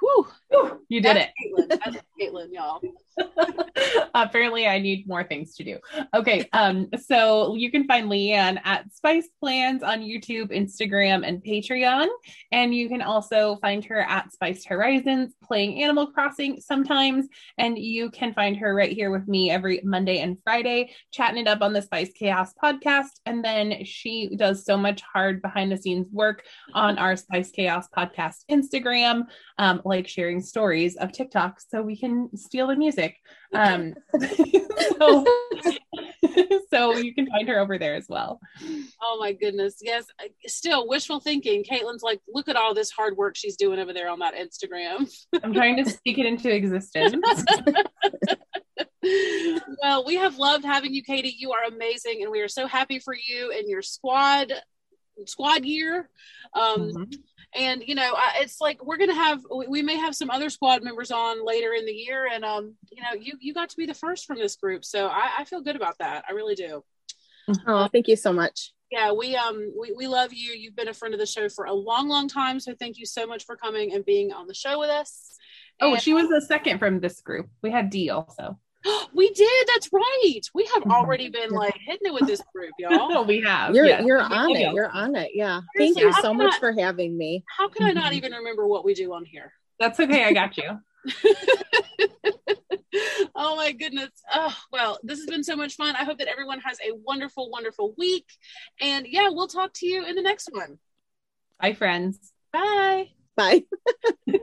Whew, Whew, you did it. Caitlin. That's Caitlin, y'all. Apparently, I need more things to do. Okay, um, so you can find Leanne at Spice Plans on YouTube, Instagram, and Patreon, and you can also find her at Spiced Horizons playing Animal Crossing sometimes, and you can find her right here with me every Monday and Friday, chatting it up on the Spice Chaos podcast, and then she does so much hard behind the scenes work on our Spice Chaos podcast Instagram, um, like sharing stories of TikTok, so we can steal the music. Um, so, so you can find her over there as well. Oh my goodness. Yes. Still wishful thinking. Caitlin's like, look at all this hard work she's doing over there on that Instagram. I'm trying to speak it into existence. well, we have loved having you, Katie. You are amazing, and we are so happy for you and your squad squad year. Um, Mhm. and you know, I, it's like we're gonna have we, we may have some other squad members on later in the year, and um, you know, you you got to be the first from this group, so I, I feel good about that. I really do. Oh, thank you so much. Yeah, we um we, we love you. You've been a friend of the show for a long, long time. So thank you so much for coming and being on the show with us. Oh, And- she was the second from this group. We had D also. we did. That's right. We have mm-hmm. already been like hitting it with this group, y'all. we have. You're yes. you're on it. You're on it. Yeah. Thank you so much I- for having me. How can I not mm-hmm. even remember what we do on here? That's okay. I got you. oh my goodness. Oh, well, this has been so much fun. I hope that everyone has a wonderful, wonderful week. And yeah, we'll talk to you in the next one. Bye, friends. Bye. Bye.